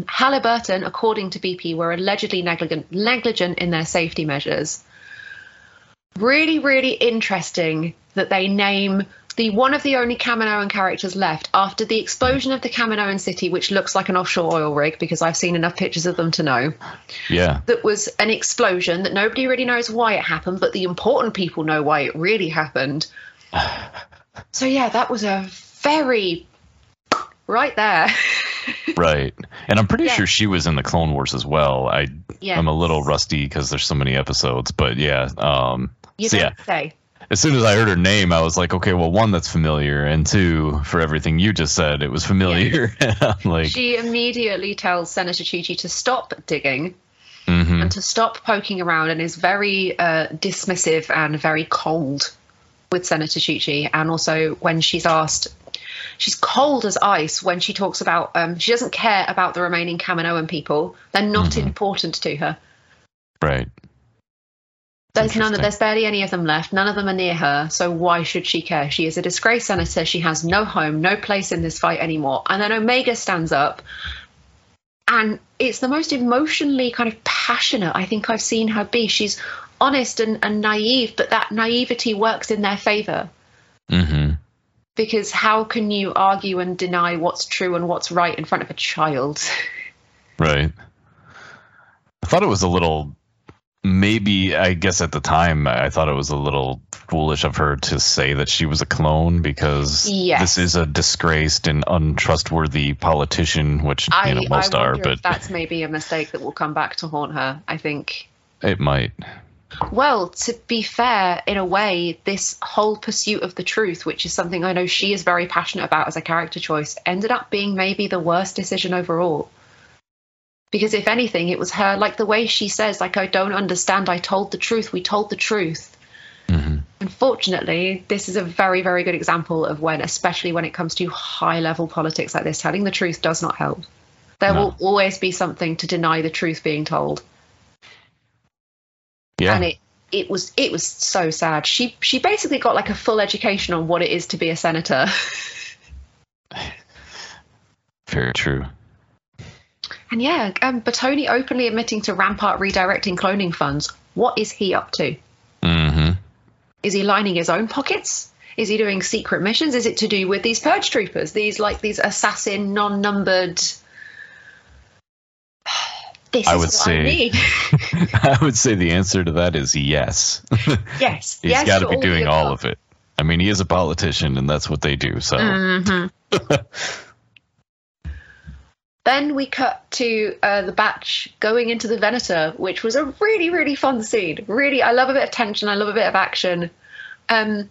Halliburton, according to BP, were allegedly negligent, negligent in their safety measures really, really interesting that they name the one of the only Kaminoan characters left after the explosion of the Kaminoan city, which looks like an offshore oil rig because I've seen enough pictures of them to know Yeah. that was an explosion that nobody really knows why it happened, but the important people know why it really happened. So yeah, that was a very right there. Right. And I'm pretty Yeah. sure she was in the Clone Wars as well. I Yeah. I'm a little rusty because there's so many episodes, but yeah. Um. you so yeah, say. as soon as I heard her name, I was like, okay, well, one, that's familiar, and two, for everything you just said, it was familiar. Like, She immediately tells Senator Chuchi to stop digging mhm. and to stop poking around and is very uh, dismissive and very cold with Senator Chuchi. And also when she's asked, she's cold as ice when she talks about, um, she doesn't care about the remaining Kaminoan people. They're not Mhm. important to her. right. There's none of, there's barely any of them left. None of them are near her. So why should she care? She is a disgraced senator. She has no home, no place in this fight anymore. And then Omega stands up and it's the most emotionally kind of passionate I think I've seen her be. She's honest and, and naive, but that naivety works in their favor. Mm-hmm. Because how can you argue and deny what's true and what's right in front of a child? Right. I thought it was a little, maybe, I guess at the time, I thought it was a little foolish of her to say that she was a clone because Yes. this is a disgraced and untrustworthy politician, which, I, you know, most are, but that's maybe a mistake that will come back to haunt her. I think it might. Well, to be fair, in a way, this whole pursuit of the truth, which is something I know she is very passionate about as a character choice, ended up being maybe the worst decision overall. Because if anything, it was her, like the way she says, like, I don't understand, I told the truth, we told the truth. Mhm. Unfortunately, this is a very, very good example of when, especially when it comes to high level politics like this, telling the truth does not help. There No. will always be something to deny the truth being told Yeah. and it it was it was so sad. She she basically got like a full education on what it is to be a senator. very true. And yeah, um, Burtoni openly admitting to Rampart redirecting cloning funds. What is he up to? Mm-hmm. Is he lining his own pockets? Is he doing secret missions? Is it to do with these purge troopers? These like these assassin non-numbered. This I is would say- I. I would say the answer to that is yes. yes, He's yes got to be doing all of it. I mean, he is a politician, and that's what they do. So, Mhm. then we cut to uh, the batch going into the Venator, which was a really, really fun scene. Really, I love a bit of tension. I love a bit of action. Um,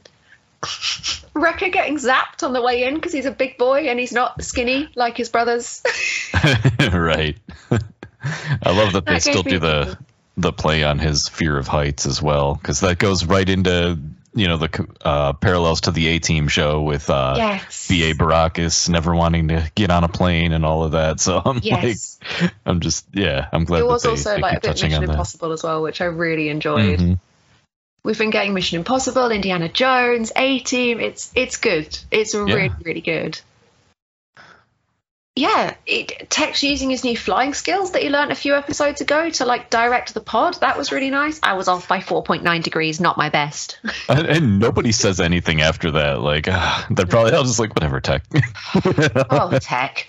Wrecker getting zapped on the way in because he's a big boy and he's not skinny like his brothers. right. I love that they That still do the the play on his fear of heights as well, because that goes right into you know the uh, parallels to the A Team show with uh, yes. B.A. Baracus never wanting to get on a plane and all of that. So I'm Yes. like, I'm just yeah, I'm glad it that was they, also they like a bit Mission on that. Impossible as well, which I really enjoyed. Mhm. We've been getting Mission Impossible, Indiana Jones, A Team. It's it's good. It's really really good. Yeah, it, using his new flying skills that he learned a few episodes ago to like direct the pod. That was really nice. I was off by four point nine degrees, not my best. And, and nobody says anything after that. Like ah, they're probably all just like whatever, Tech. oh, Tech.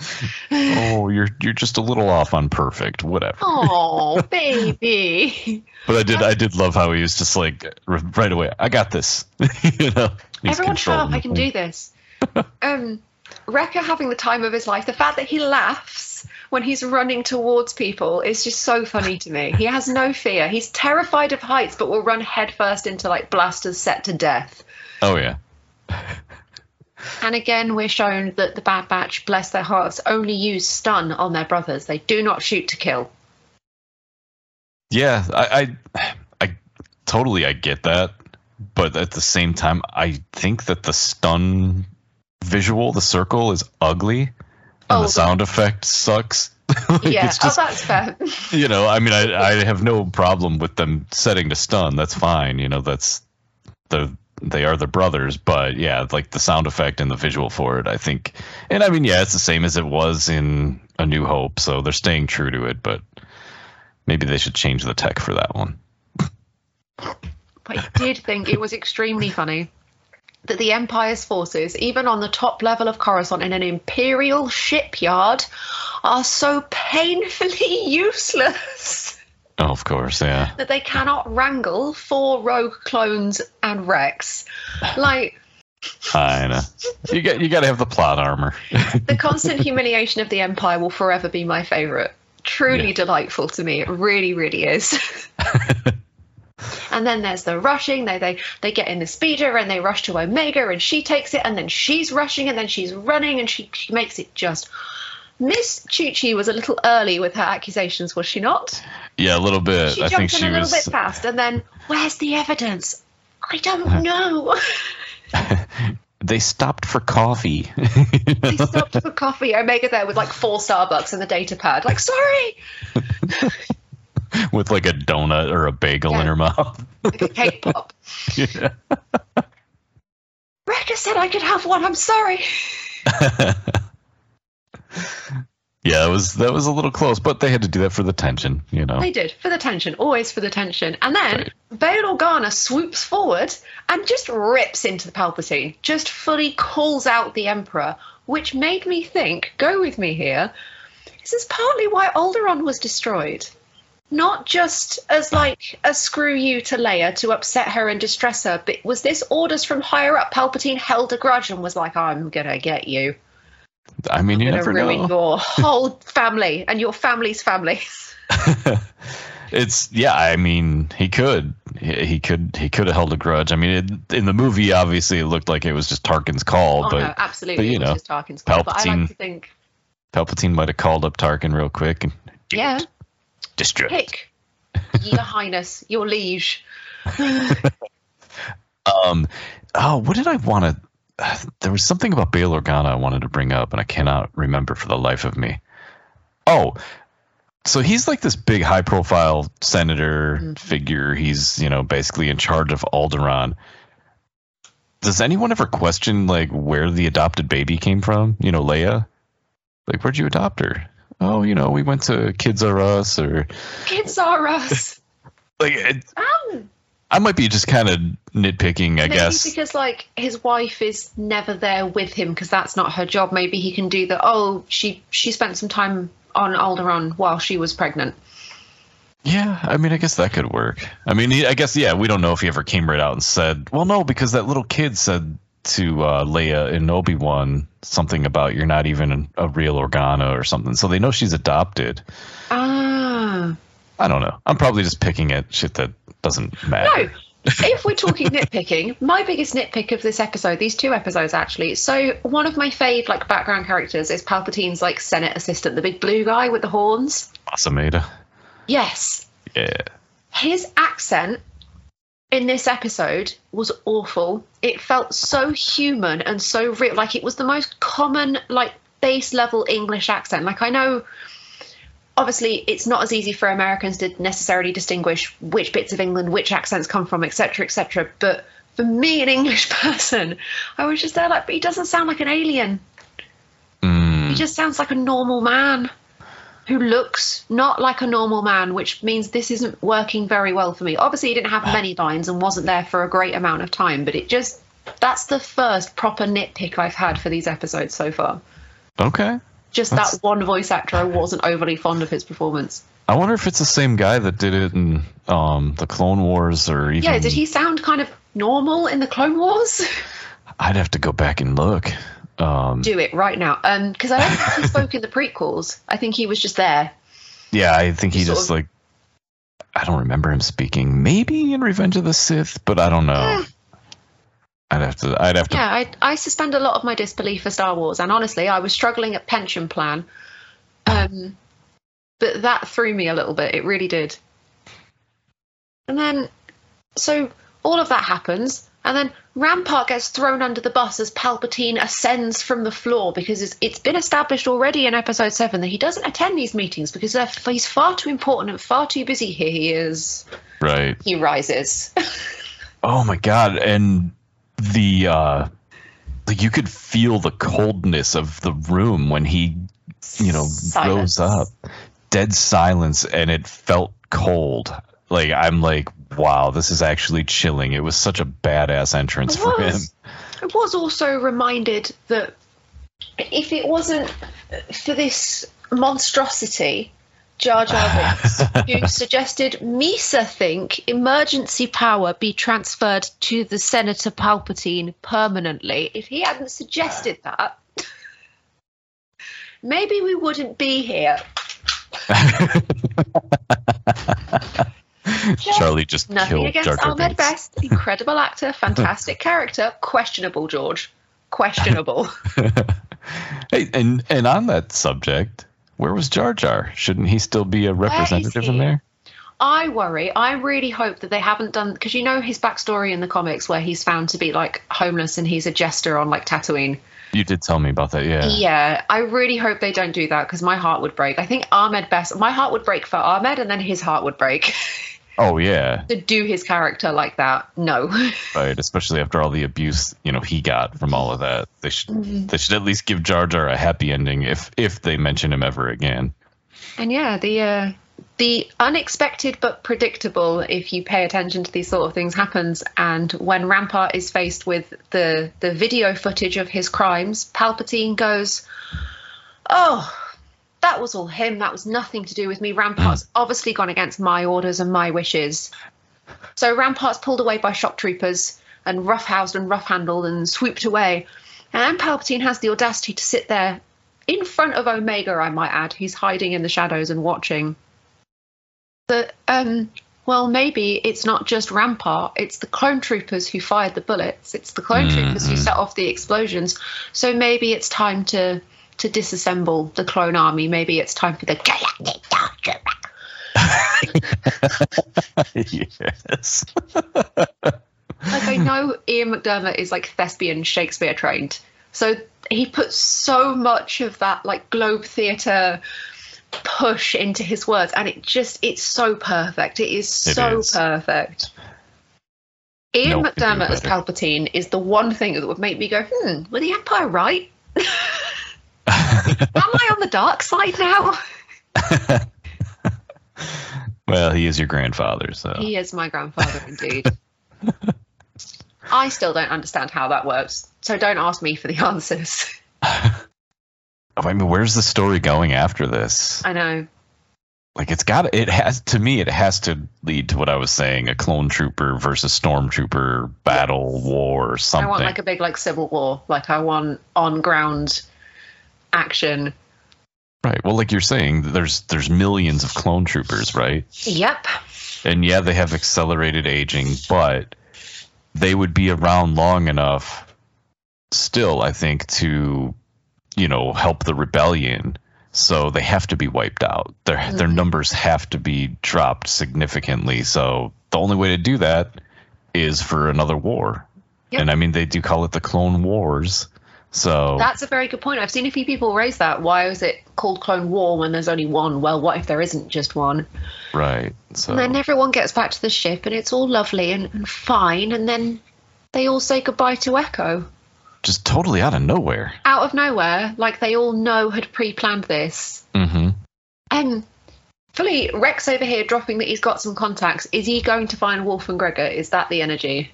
oh, you're you're just a little off on perfect. Whatever. Oh, baby. But I did I did love how he was just like right away. I got this. you know. Everyone shut up, I can do this. um, Wrecker having the time of his life. The fact that he laughs when he's running towards people is just so funny to me. He has no fear. He's terrified of heights, but will run headfirst into like blasters set to death. Oh yeah. And again, we're shown that the Bad Batch, bless their hearts, only use stun on their brothers. They do not shoot to kill. Yeah, I, I I totally I get that, but at the same time, I think that the stun visual, the circle, is ugly, and Oh, the sound effect sucks. Like, yeah, it's just oh, that's fair. you know, I mean, I I have no problem with them setting to stun. That's fine. You know, that's the they are the brothers, but yeah, like the sound effect and the visual for it, I think. And I mean, yeah, it's the same as it was in A New Hope, so they're staying true to it, but maybe they should change the tech for that one. I did think it was extremely funny that the Empire's forces, even on the top level of Coruscant in an Imperial shipyard, are so painfully useless Oh, of course, yeah. that they cannot wrangle four rogue clones and Rex. Like, I know. You got you got to have the plot armor. the constant humiliation of the Empire will forever be my favourite. Truly Yeah. delightful to me. It really, really is. and then there's the rushing. They they they get in the speeder and they rush to Omega and she takes it and then she's rushing and then she's running and she, she makes it just. Miss Chuchi was a little early with her accusations, was she not? yeah, a little bit. She I jumped in she a little was. bit fast and then where's the evidence? I don't uh-huh. know. They stopped for coffee. they stopped for coffee. Omega there with like four Starbucks and the data pad. Like, sorry, with like a donut or a bagel in her mouth. like a cake pop. yeah. Wrecker said I could have one. I'm sorry. yeah, it was that was a little close, but they had to do that for the tension, you know. They did for the tension, always for the tension. And then Right. Bail Organa swoops forward and just rips into the Palpatine, just fully calls out the Emperor, which made me think. Go with me here. This is partly why Alderaan was destroyed. Not just as like a screw you to Leia to upset her and distress her, but was this orders from higher up? Palpatine held a grudge and was like, "I'm gonna get you." I mean, you gonna never ruin know. your whole family and your family's family. it's yeah. I mean, he could, he, could, he could have held a grudge. I mean, it, in the movie, obviously, it looked like it was just Tarkin's call, oh but no, absolutely. but, you it was know, just Tarkin's call, But I like Palpatine- to think, Palpatine might have called up Tarkin real quick and yeah, destroyed. pick your highness, your liege. Um, oh, what did I want to? There was something about Bail Organa I wanted to bring up, and I cannot remember for the life of me. Oh, so he's like this big, high-profile senator figure. He's you know basically in charge of Alderaan. Does anyone ever question like where the adopted baby came from? You know, Leia. Like, where'd you adopt her? Oh, you know, we went to Kids R Us or Kids are us. like. It, Um, I might be just kind of nitpicking, I maybe guess. because like his wife is never there with him because that's not her job. Maybe he can do the oh she she spent some time on Alderaan while she was pregnant. Yeah, I mean, I guess that could work. I mean, I guess yeah, we don't know if he ever came right out and said, "Well, no," because that little kid said to uh, Leia and Obi Wan something about you're not even a real Organa or something. So they know she's adopted. Ah. I don't know. I'm probably just picking at shit that doesn't matter. No. if we're talking nitpicking, my biggest nitpick of this episode, these two episodes actually. So one of my fave like background characters is Palpatine's like Senate assistant, the big blue guy with the horns. Mas Amedda. Yes. Yeah. His accent in this episode was awful. It felt so human and so real. Like it was the most common, like base level English accent. Like I know obviously it's not as easy for Americans to necessarily distinguish which bits of England which accents come from, etc., etc. But for me, an English person, I was just there like, but he doesn't sound like an alien. Mm, He just sounds like a normal man who looks not like a normal man, which means this isn't working very well for me. Obviously, he didn't have many lines and wasn't there for a great amount of time, but it just that's the first proper nitpick I've had for these episodes so far. okay. Just That's- that one voice actor, I wasn't overly fond of his performance. I wonder if it's the same guy that did it in um, the Clone Wars or even. Yeah, did he sound kind of normal in the Clone Wars? I'd have to go back and look. Um, Do it right now, um, because I don't think he spoke in the prequels. I think he was just there. Yeah, I think he Sort just of- like I don't remember him speaking. Maybe in Revenge of the Sith, but I don't know. I'd have to. I'd have to. Yeah, I, I suspend a lot of my disbelief for Star Wars, and honestly, I was struggling at Pension Plan, um, but that threw me a little bit. It really did. And then, so all of that happens, and then Rampart gets thrown under the bus as Palpatine ascends from the floor because it's, it's been established already in Episode Seven that he doesn't attend these meetings because they're, he's far too important and far too busy. Here he is. Right. He rises. Oh my god! And the uh, like you could feel the coldness of the room when he, you know, Silence. rose up. Dead silence, and it felt cold. Like I'm like, wow, this is actually chilling. It was such a badass entrance for him. I was also reminded that if it wasn't for this monstrosity, Jar Jar Binks, who suggested Misa think emergency power be transferred to the Senator Palpatine permanently, if he hadn't suggested that, maybe we wouldn't be here. Charlie just Nothing killed against Jar Ahmed Best, incredible actor, fantastic character, questionable, George. Questionable. Hey, and and on that subject, where was Jar Jar? Shouldn't he still be a representative in there? I worry. I really hope that they haven't done because you know his backstory in the comics where he's found to be like homeless and he's a jester on like Tatooine. You did tell me about that, yeah. Yeah, I really hope they don't do that because my heart would break. I think Ahmed best. My heart would break for Ahmed, and then his heart would break Oh yeah, to do his character like that. No. right. Especially after all the abuse you know he got from all of that, they should Mm-hmm. they should at least give Jar Jar a happy ending if if they mention him ever again. And yeah, the uh, the unexpected but predictable, if you pay attention to these sort of things, happens. And when Rampart is faced with the the video footage of his crimes, Palpatine goes, "Oh, that was all him. That was nothing to do with me. Rampart's obviously gone against my orders and my wishes." So Rampart's pulled away by shock troopers and roughhoused and rough-handled and swooped away. And Palpatine has the audacity to sit there in front of Omega, I might add. He's hiding in the shadows and watching. Um, well, maybe it's not just Rampart, it's the clone troopers who fired the bullets, it's the clone troopers who set off the explosions. So maybe it's time to, to disassemble the clone army. Maybe it's time for the Galactic Trooper. yes. Like, I know Ian McDiarmid is like thespian Shakespeare trained. So he puts so much of that like Globe Theatre push into his words and it just it's so perfect it is It so is. perfect ian No one could do mcdiarmid as palpatine is the one thing that would make me go hmm were the empire right am i on the dark side now? Well, he is your grandfather, so He is my grandfather indeed. I still don't understand how that works, so don't ask me for the answers. Oh, I mean, where's the story going after this? I know. Like, it's got it has to me. It has to lead to what I was saying: a clone trooper versus stormtrooper battle war or something. I want like a big like civil war. Like I want on ground action. right. Well, like you're saying, there's there's millions of clone troopers, right? Yep. And yeah, they have accelerated aging, but they would be around long enough still, I think, to you know help the rebellion. So they have to be wiped out. Their their mm-hmm. numbers have to be dropped significantly. So the only way to do that is for another war. Yep. And I mean, they do call it the Clone Wars. So That's a very good point. I've seen a few people raise that. Why is it called Clone War when there's only one? Well, what if there isn't just one? right. So And then everyone gets back to the ship and it's all lovely and, and fine, and then they all say goodbye to Echo. just totally out of nowhere. Out of nowhere, like they all know had pre planned this. Mm hmm. And fully, Rex over here dropping that he's got some contacts. Is he going to find Wolffe and Gregor? Is that the energy?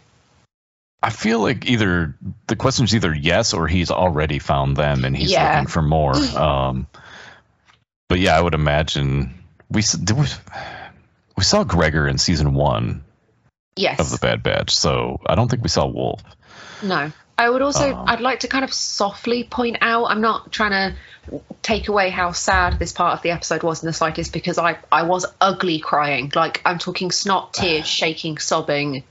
I feel like either the question's either yes or he's already found them and he's Yeah. looking for more. Um, but yeah, I would imagine we did we, we saw Gregor in season one Yes. of the Bad Batch, so I don't think we saw Wolffe. No. I would also, Um, I'd like to kind of softly point out, I'm not trying to take away how sad this part of the episode was in the slightest because I, I was ugly crying. Like, I'm talking snot, tears, shaking, sobbing,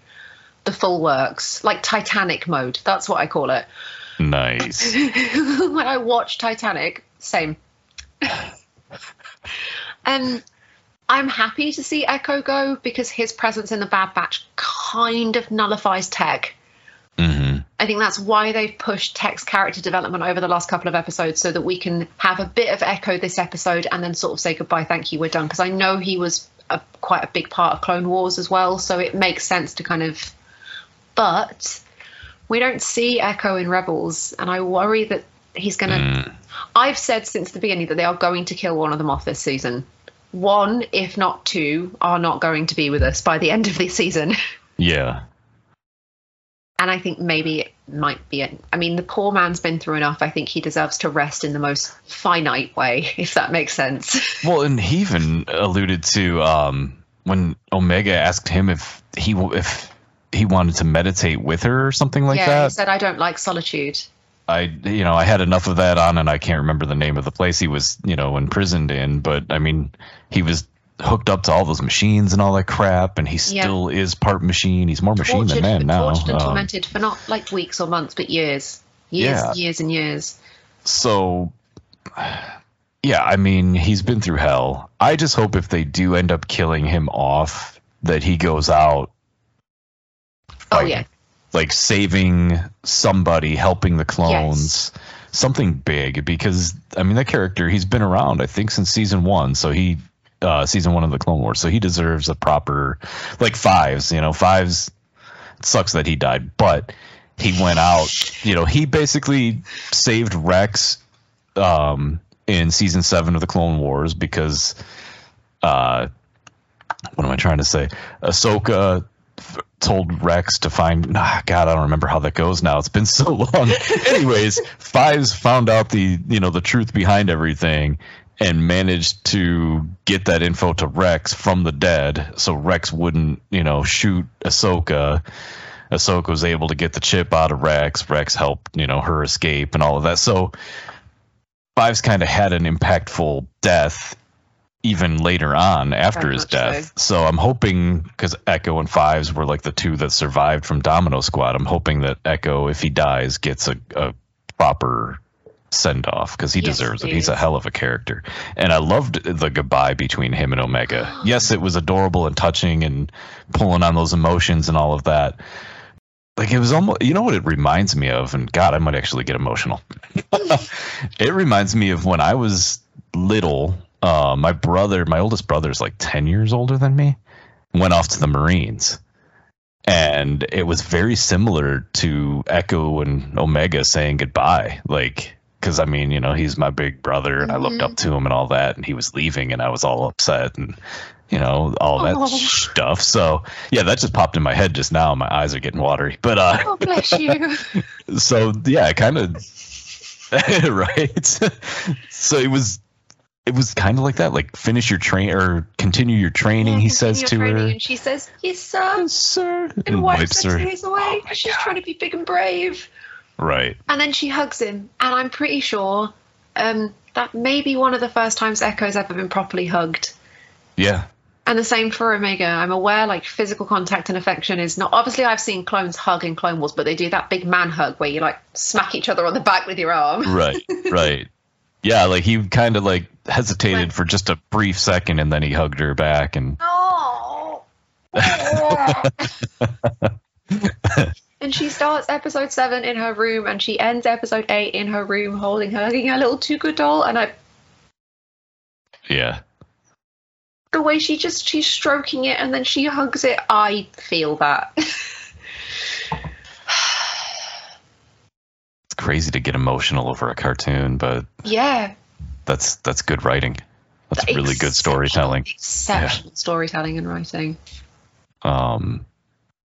the full works. Like Titanic mode. That's what I call it. Nice. when I watch Titanic, same. and I'm happy to see Echo go because his presence in the Bad Batch kind of nullifies Tech. hmm I think that's why they've pushed Tech's character development over the last couple of episodes so that we can have a bit of Echo this episode and then sort of say goodbye, thank you, we're done. Because I know he was a, quite a big part of Clone Wars as well, so it makes sense to kind of. But we don't see Echo in Rebels, and I worry that he's going to. I've said since the beginning that they are going to kill one of them off this season. One, if not two, are not going to be with us by the end of this season. Yeah. and I think maybe it might be it. I mean, the poor man's been through enough. I think he deserves to rest in the most finite way, if that makes sense. Well, and he even alluded to um, when Omega asked him if he if he wanted to meditate with her or something like yeah, that. he said, "I don't like solitude." I you know I had enough of that on, and I can't remember the name of the place he was you know imprisoned in, but I mean he was hooked up to all those machines and all that crap, and he Yeah. still is part machine. He's more machine than man now. tortured and Um, tormented for not like weeks or months, but years, years, Yeah. years and years. so yeah, I mean he's been through hell. I just hope if they do end up killing him off, that he goes out. Oh yeah, like saving somebody, helping the clones, something big. Because I mean, that character he's been around, I think, since season one. So he, uh, season one of the Clone Wars. So he deserves a proper, like fives. You know, fives. It sucks that he died, but he went out. You know, he basically saved Rex, um, in season seven of the Clone Wars because, uh, what am I trying to say? Ahsoka told Rex to find. Ah, God, I don't remember how that goes now. It's been so long. Anyways, Fives found out the you know the truth behind everything and managed to get that info to Rex from the dead, so Rex wouldn't you know shoot Ahsoka. Ahsoka was able to get the chip out of Rex. Rex helped you know her escape and all of that. So Fives kind of had an impactful death even later on after Very his much so. death. So. I'm hoping because Echo and Fives were like the two that survived from Domino Squad. I'm hoping that Echo, if he dies, gets a, a proper send off because he Yes, deserves it. He's a hell of a character, and I loved the goodbye between him and Omega. yes, it was adorable and touching and pulling on those emotions and all of that. Like it was almost, you know what it reminds me of, and God, I might actually get emotional. it reminds me of when I was little. Uh, my brother, my oldest brother, is like ten years older than me. Went off to the Marines, and it was very similar to Echo and Omega saying goodbye. Like because I mean, you know, he's my big brother, and I looked Mm-hmm. up to him and all that, and he was leaving, and I was all upset, and you know, all that Oh. stuff. So yeah, that just popped in my head just now. My eyes are getting watery, but uh, Oh, bless you. so yeah, kind of right. so it was. It was kind of like that, like finish your train or continue your training. he says to her, And she says, Yes, sir. "Yes, sir," And and wipes wipes her tears away. She's trying to be big and brave. Right. And then she hugs him, and I'm pretty sure um, that may be one of the first times Echo's ever been properly hugged. Yeah. And the same for Omega. I'm aware like physical contact and affection is not. Obviously, I've seen clones hug in Clone Wars, but they do that big man hug where you like smack each other on the back with your arm. Right. Right. Yeah, like he kind of like hesitated for just a brief second and then he hugged her back and Oh. and she starts episode seven in her room, and she ends episode eight in her room, holding her, hugging her little Tuca doll. And I, yeah. the way she just she's stroking it, and then she hugs it. I feel that. crazy to get emotional over a cartoon, but yeah, that's that's good writing. That's really good storytelling. Exceptional storytelling and writing. Um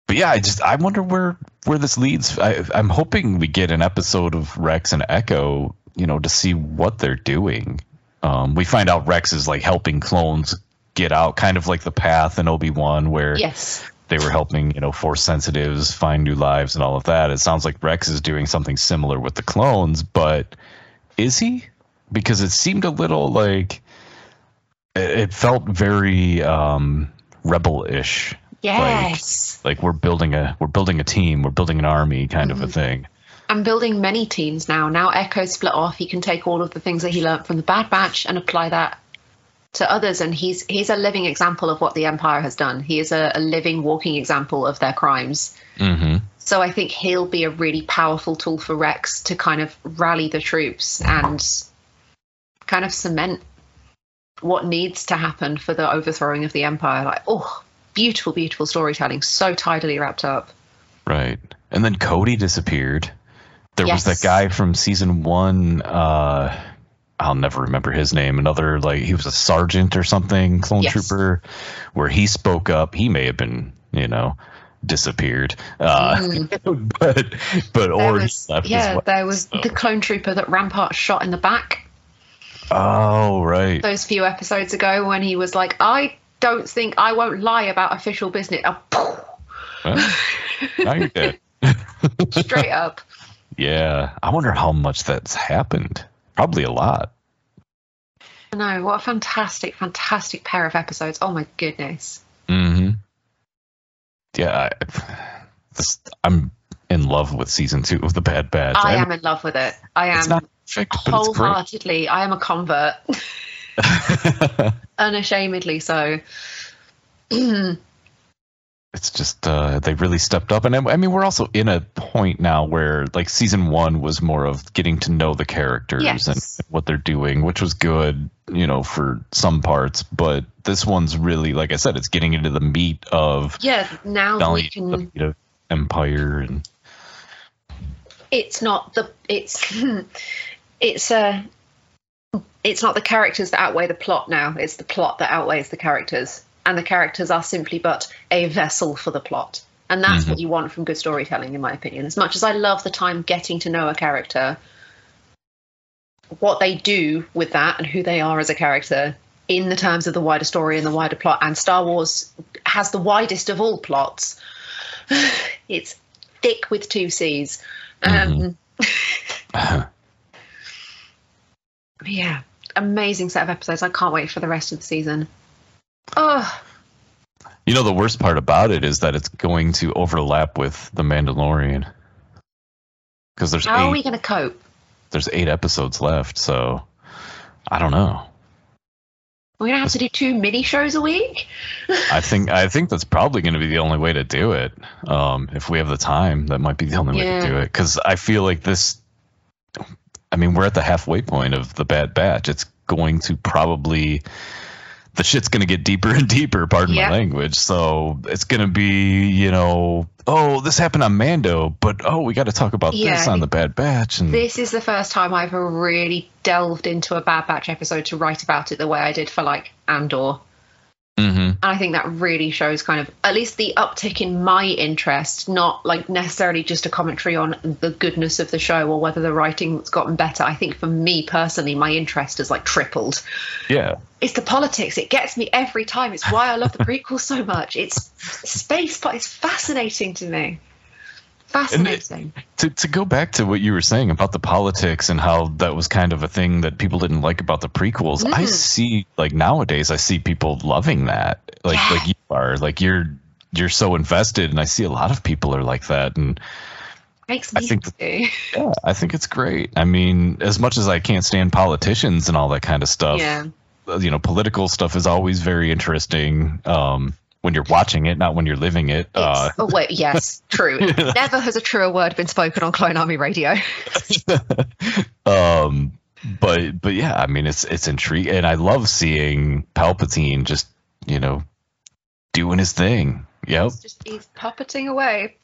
but yeah, I just I wonder where where this leads. I I'm hoping we get an episode of Rex and Echo, you know, to see what they're doing. Um we find out Rex is like helping clones get out kind of like the path in Obi-Wan where Yes. They were helping, you know, force sensitives find new lives and all of that. It sounds like Rex is doing something similar with the clones, but is he? Because it seemed a little like it felt very um rebel-ish. Yes. Like we're building a we're building a team, we're building an army kind of a thing. I'm building many teams now. Now Echo split off. He can take all of the things that he learned from the Bad Batch and apply that to others. And he's he's a living example of what the Empire has done. He is a, a living, walking example of their crimes. Mm-hmm. So I think he'll be a really powerful tool for Rex to kind of rally the troops and kind of cement what needs to happen for the overthrowing of the Empire. Like, oh, beautiful, beautiful storytelling. So tidily wrapped up. Right. And then Cody disappeared. There was that guy from season one, uh I'll never remember his name. Another like he was a sergeant or something, clone Yes. trooper, where he spoke up. He may have been, you know, disappeared. Uh but but There or he was, left as yeah, well. there was the clone trooper that Rampart shot in the back Oh right. those few episodes ago when he was like, I don't think I won't lie about official business. Oh, Well, now you're dead. straight up. Yeah. I wonder how much that's happened. Probably a lot. No, what a fantastic, fantastic pair of episodes. Oh my goodness. Mm-hmm. Yeah, I, this, I'm in love with season two of the Bad Batch. I I'm- in love with it. I It's am not perfect, it's wholeheartedly. I am a convert, unashamedly so. it's just uh, they really stepped up, and I, I mean we're also in a point now where like season one was more of getting to know the characters Yes. and what they're doing, which was good, you know, for some parts. But this one's really, like I said, it's getting into the meat of Yeah, now we can. the meat of Empire and it's not the it's it's a it's not the characters that outweigh the plot now it's the plot that outweighs the characters and the characters are simply but a vessel for the plot. And that's what you want from good storytelling in my opinion. As much as i love the time getting to know a character what they do with that and who they are as a character in the terms of the wider story and the wider plot and star wars has the widest of all plots it's thick with two c's. Um, yeah, amazing set of episodes. I can't wait for the rest of the season. Oh, You know, the worst part about it is that it's going to overlap with The Mandalorian. Because there's how are we going to cope? there's eight episodes left, so I don't know. We're going to have to do two mini shows a week? I think I think that's probably going to be the only way to do it. Um, if we have the time, that might be the only way to do it. Because I feel like this. I mean, we're at the halfway point of the Bad Batch. It's going to probably the shit's gonna get deeper and deeper. Pardon Yeah. my language. So it's gonna be, you know, oh, this happened on Mando, but oh, we got to talk about this Yeah. on the Bad Batch, and This is the first time I've ever really delved into a Bad Batch episode to write about it the way I did for like Andor. Mhm. And I think that really shows kind of at least the uptick in my interest, not like necessarily just a commentary on the goodness of the show or whether the writing's gotten better. I think for me personally, my interest has like tripled. yeah, It's the politics. It gets me every time. It's why I love the prequel so much. It's space, but it's fascinating to me. Fascinating. to to go back to what you were saying about the politics and how that was kind of a thing that people didn't like about the prequels. I Mhm. see like nowadays I see people loving that. Like Yeah. like you are. Like you're you're so invested and I see a lot of people are like that and Makes I think yeah, I think it's great. I mean, as much as I can't stand politicians and all that kind of stuff, Yeah. uh, you know, political stuff is always very interesting um when you're watching it, not when you're living it. Uh oh wait, yes, true. Never has a truer word been spoken on Clone Army Radio. um but but yeah i mean it's it's intriguing and i love seeing palpatine just you know doing his thing yep It's just he's puppeting away.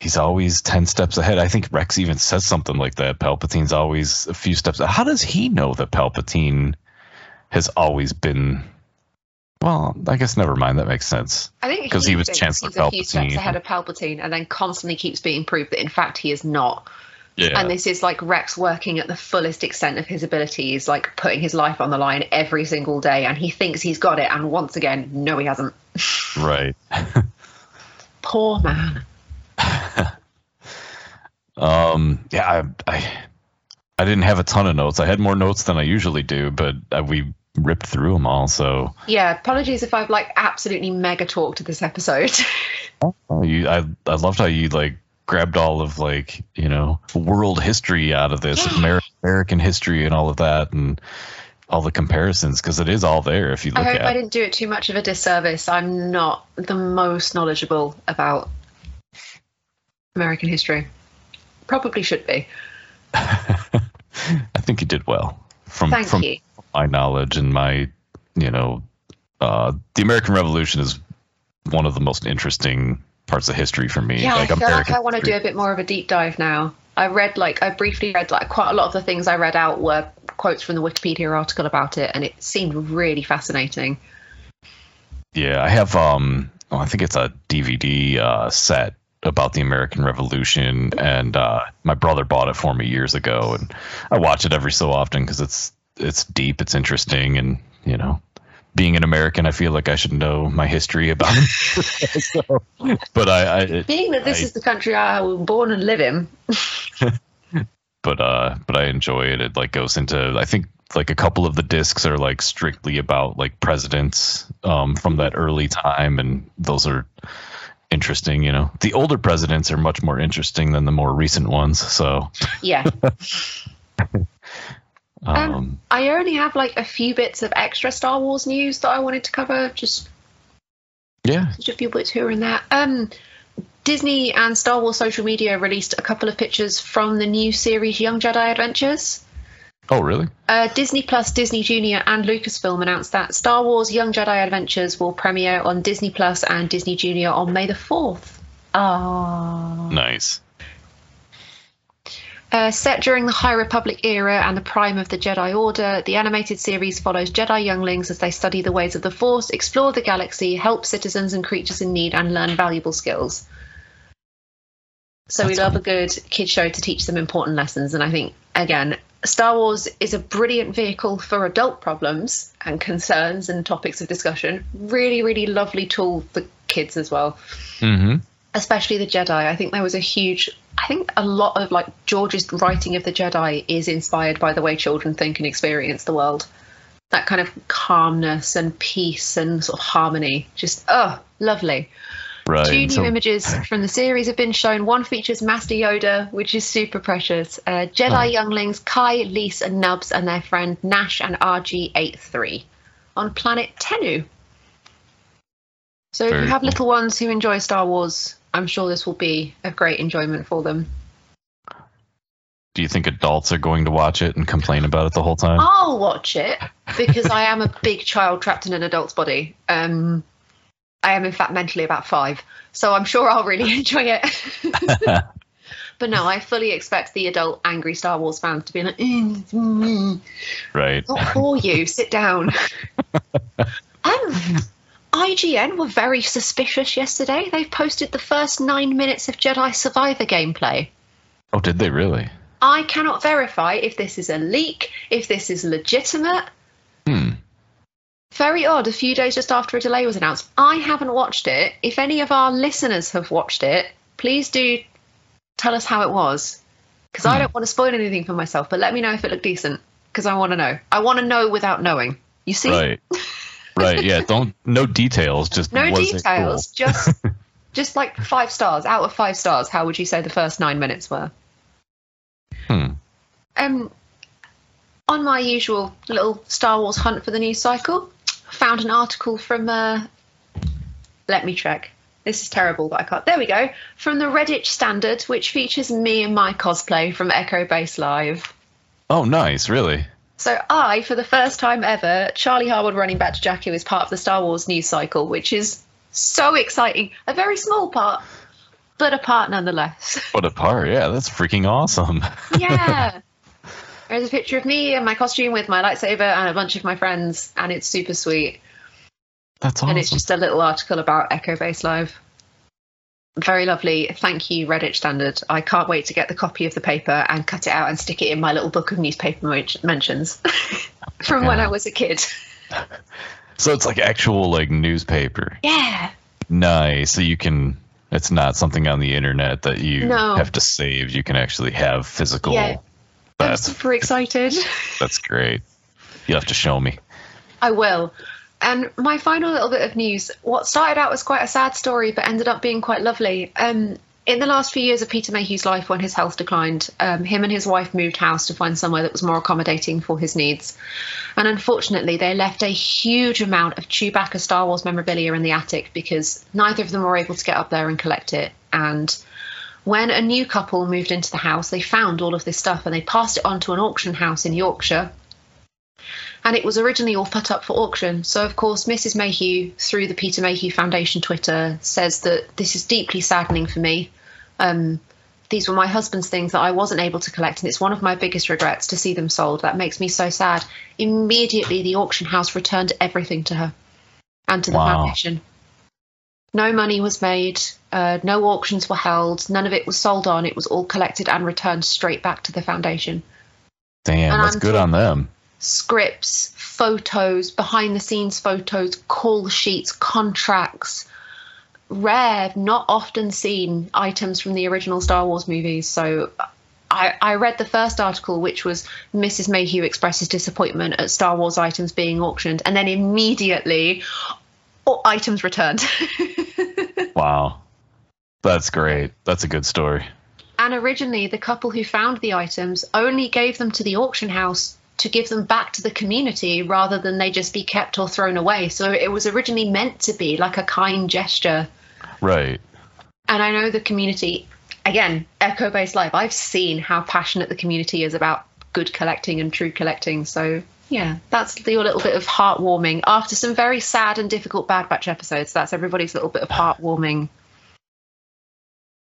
he's always 10 steps ahead i think rex even says something like that palpatine's always a few steps how does he know that palpatine has always been well i guess never mind that makes sense I think 'Cause he was Chancellor he's a few steps Palpatine. ahead of Palpatine, and then constantly keeps being proved that in fact he is not. yeah And this is like Rex working at the fullest extent of his abilities, like putting his life on the line every single day, and he thinks he's got it, and once again, no, he hasn't. right Poor man. Um, yeah, I, I, I didn't have a ton of notes. I had more notes than I usually do, but uh, we ripped through them all. So Yeah, apologies if I've like absolutely mega talked this episode. oh, you, I, I loved how you like grabbed all of like you know world history out of this, Amer- American history, and all of that, and all the comparisons because it is all there if you I hope. I didn't do it too much of a disservice. I'm not the most knowledgeable about American history. Probably should be. I think you did well from Thank from you. My knowledge and my you know uh, the American Revolution is one of the most interesting parts of history for me. Yeah, like I feel American like I want to do a bit more of a deep dive now. I read like I briefly read like quite a lot of the things I read out were quotes from the Wikipedia article about it, and it seemed really fascinating. Yeah, I have um oh, I think it's a DVD uh set about the American Revolution and uh my brother bought it for me years ago and I watch it every so often cuz it's it's deep, it's interesting and, you know, being an American, I feel like I should know my history about it. So, but I, I it, Being that this I- is the country I was born and live in, but uh but I enjoy it. It like goes into I think like a couple of the discs are like strictly about like presidents um from that early time and those are interesting, you know. The older presidents are much more interesting than the more recent ones. So yeah. um, Um, I only have like a few bits of extra Star Wars news that I wanted to cover. Just yeah. just a few bits here and there. Um, Disney and Star Wars social media released a couple of pictures from the new series Young Jedi Adventures. Oh really? Uh, Disney Plus, Disney Junior, and Lucasfilm announced that Star Wars Young Jedi Adventures will premiere on Disney Plus and Disney Junior on May the 4th. Ah. Nice. Uh, set during the High Republic era and the prime of the Jedi Order, the animated series follows Jedi younglings as they study the ways of the Force, explore the galaxy, help citizens and creatures in need, and learn valuable skills. So we love fun. a good kid show to teach them important lessons, and I think again, Star Wars is a brilliant vehicle for adult problems and concerns and topics of discussion. Really, really lovely tool for kids as well Mhm. especially the Jedi. I think there was a huge. I think a lot of like George's writing of the Jedi is inspired by the way children think and experience the world. That kind of calmness and peace and sort of harmony. Just oh, lovely. Right. Two new so- images from the series have been shown. One features Master Yoda, which is super precious. Uh, Jedi younglings Kai, Lys, and Nubs, and their friend Nash and RG83 on planet Tenoo. So if you have cool. little ones who enjoy Star Wars, I'm sure this will be a great enjoyment for them. Do you think adults are going to watch it and complain about it the whole time? I'll watch it because I am a big child trapped in an adult's body. Um, I am, in fact, mentally about five, so I'm sure I'll really enjoy it. but no, I fully expect the adult angry Star Wars fans to be like, "Mm, mm, Right. "Not for you. Sit down." um, IGN were very suspicious yesterday. They've posted the first nine minutes of Jedi Survivor gameplay. Oh, did they really? I cannot verify if this is a leak, if this is legitimate. Hmm. Very odd, a few days just after a delay was announced. I haven't watched it. If any of our listeners have watched it, please do tell us how it was. Because I don't want to spoil anything for myself, but let me know if it looked decent. Because I want to know. I want to know without knowing. You see? Right. Right. Yeah. Don't. No details. Just No details, cool? just just like five stars. Out of five stars, how would you say the first nine minutes were? Hmm. Um, on my usual little Star Wars hunt for the news cycle, found an article from. Uh, let me check. This is terrible, but I can't. There we go. From the Redditch Standard, which features me and my cosplay from Echo Base Live. Oh, nice. Really. So I, for the first time ever, Charlie Harwood running back to Jakku is part of the Star Wars news cycle, which is so exciting. A very small part, but a part nonetheless. What a part. Yeah. That's freaking awesome. yeah. There's a picture of me in my costume with my lightsaber and a bunch of my friends, and it's super sweet. That's awesome. And it's just a little article about Echo Base Live. Very lovely. Thank you, Redditch Standard. I can't wait to get the copy of the paper and cut it out and stick it in my little book of newspaper mentions from when I was a kid. so it's like actual like newspaper. Yeah. Nice. So you can. It's not something on the internet that you No. have to save. You can actually have physical. Yeah. I'm That's super excited. that's great. You have to show me. I will. And my final little bit of news what started out as quite a sad story but ended up being quite lovely. Um, in the last few years of Peter Mayhew's life, when his health declined, um, him and his wife moved house to find somewhere that was more accommodating for his needs. And unfortunately, they left a huge amount of Chewbacca Star Wars memorabilia in the attic because neither of them were able to get up there and collect it. And when a new couple moved into the house, they found all of this stuff and they passed it on to an auction house in Yorkshire and it was originally all put up for auction. So, of course, Mrs. Mayhew, through the Peter Mayhew Foundation Twitter, says that this is deeply saddening for me. Um, these were my husband's things that I wasn't able to collect, and it's one of my biggest regrets to see them sold. That makes me so sad. Immediately, the auction house returned everything to her and to the Wow. foundation. No money was made, uh, no auctions were held, none of it was sold on. It was all collected and returned straight back to the foundation Damn, And that's I'm good talk- on them. Scripts, photos, behind the scenes photos, call sheets, contracts, rare, not often seen items from the original Star Wars movies. So I, I read the first article, which was Mrs. Mayhew expresses disappointment at Star Wars items being auctioned, and then immediately all items returned. Wow. That's great. That's a good story. And originally, the couple who found the items only gave them to the auction house to give them back to the community rather than they just be kept or thrown away. So it was originally meant to be like a kind gesture. Right. And I know the community, again, Echo Base Live, I've seen how passionate the community is about good collecting and true collecting. So yeah, that's your little bit of heartwarming. After some very sad and difficult Bad Batch episodes, that's everybody's little bit of heartwarming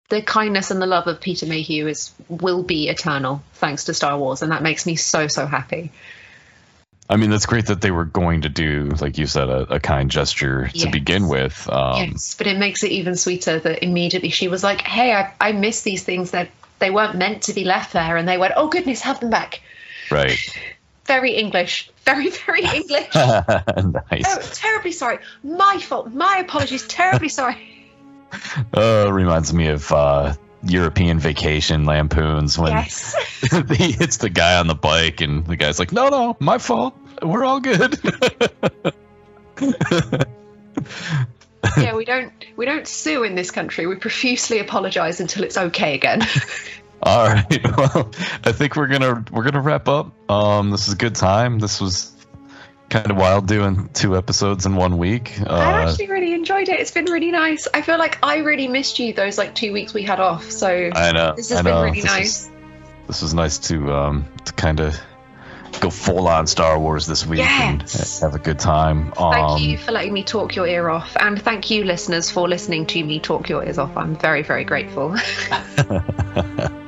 the kindness and the love of Peter Mayhew is will be eternal thanks to Star Wars, and that makes me so so happy. I mean, that's great that they were going to do, like you said, a, a kind gesture to begin with. Um, yes, but it makes it even sweeter that immediately she was like, "Hey, I, I miss these things that they weren't meant to be left there," and they went, "Oh goodness, have them back." Right. Very English, very very English. nice. oh, terribly sorry. My fault. My apologies. Terribly sorry. Uh, reminds me of uh, European vacation lampoons when Yes. he hits the guy on the bike and the guy's like, "No, no, my fault. We're all good." yeah, we don't we don't sue in this country. We profusely apologise until it's okay again. all right. Well, I think we're gonna we're gonna wrap up. Um, this is a good time. This was kind of wild doing two episodes in one week. I Uh, actually really enjoyed it. It's been really nice. I feel like I really missed you those like two weeks we had off. So I know. this has I been really This nice. is- this was nice to um, to kind of go full on Star Wars this week Yes. and have a good time. Thank Um, you for letting me talk your ear off, and thank you, listeners, for listening to me talk your ears off. I'm very, very grateful.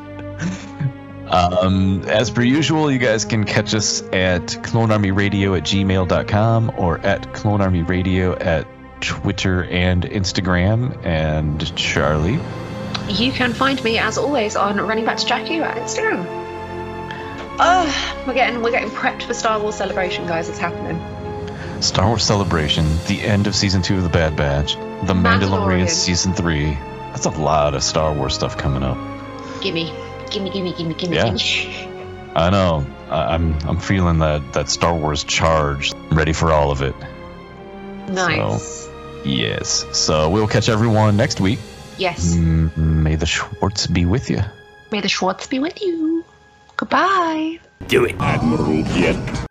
Um, as per usual, you guys can catch us at clonearmyradio at gmail.com or at clonearmyradio at Twitter and Instagram. And Charlie, you can find me, as always, on Running Back to Jakku at Instagram. Oh, we're getting we're getting prepped for Star Wars Celebration, guys. It's happening. Star Wars Celebration, the end of season two of The Bad Batch, The Mandalorian Mandalorian. season three. That's a lot of Star Wars stuff coming up. Gimme, gimme, gimme, gimme, gimme, Yeah. gimme. I know. I- I'm I'm feeling that that Star Wars charge. I'm ready for all of it. Nice. Yes. So we'll catch everyone next week. Yes. Mm, May the Schwartz be with you. May the Schwartz be with you. Goodbye. Do it. Admiral Piett.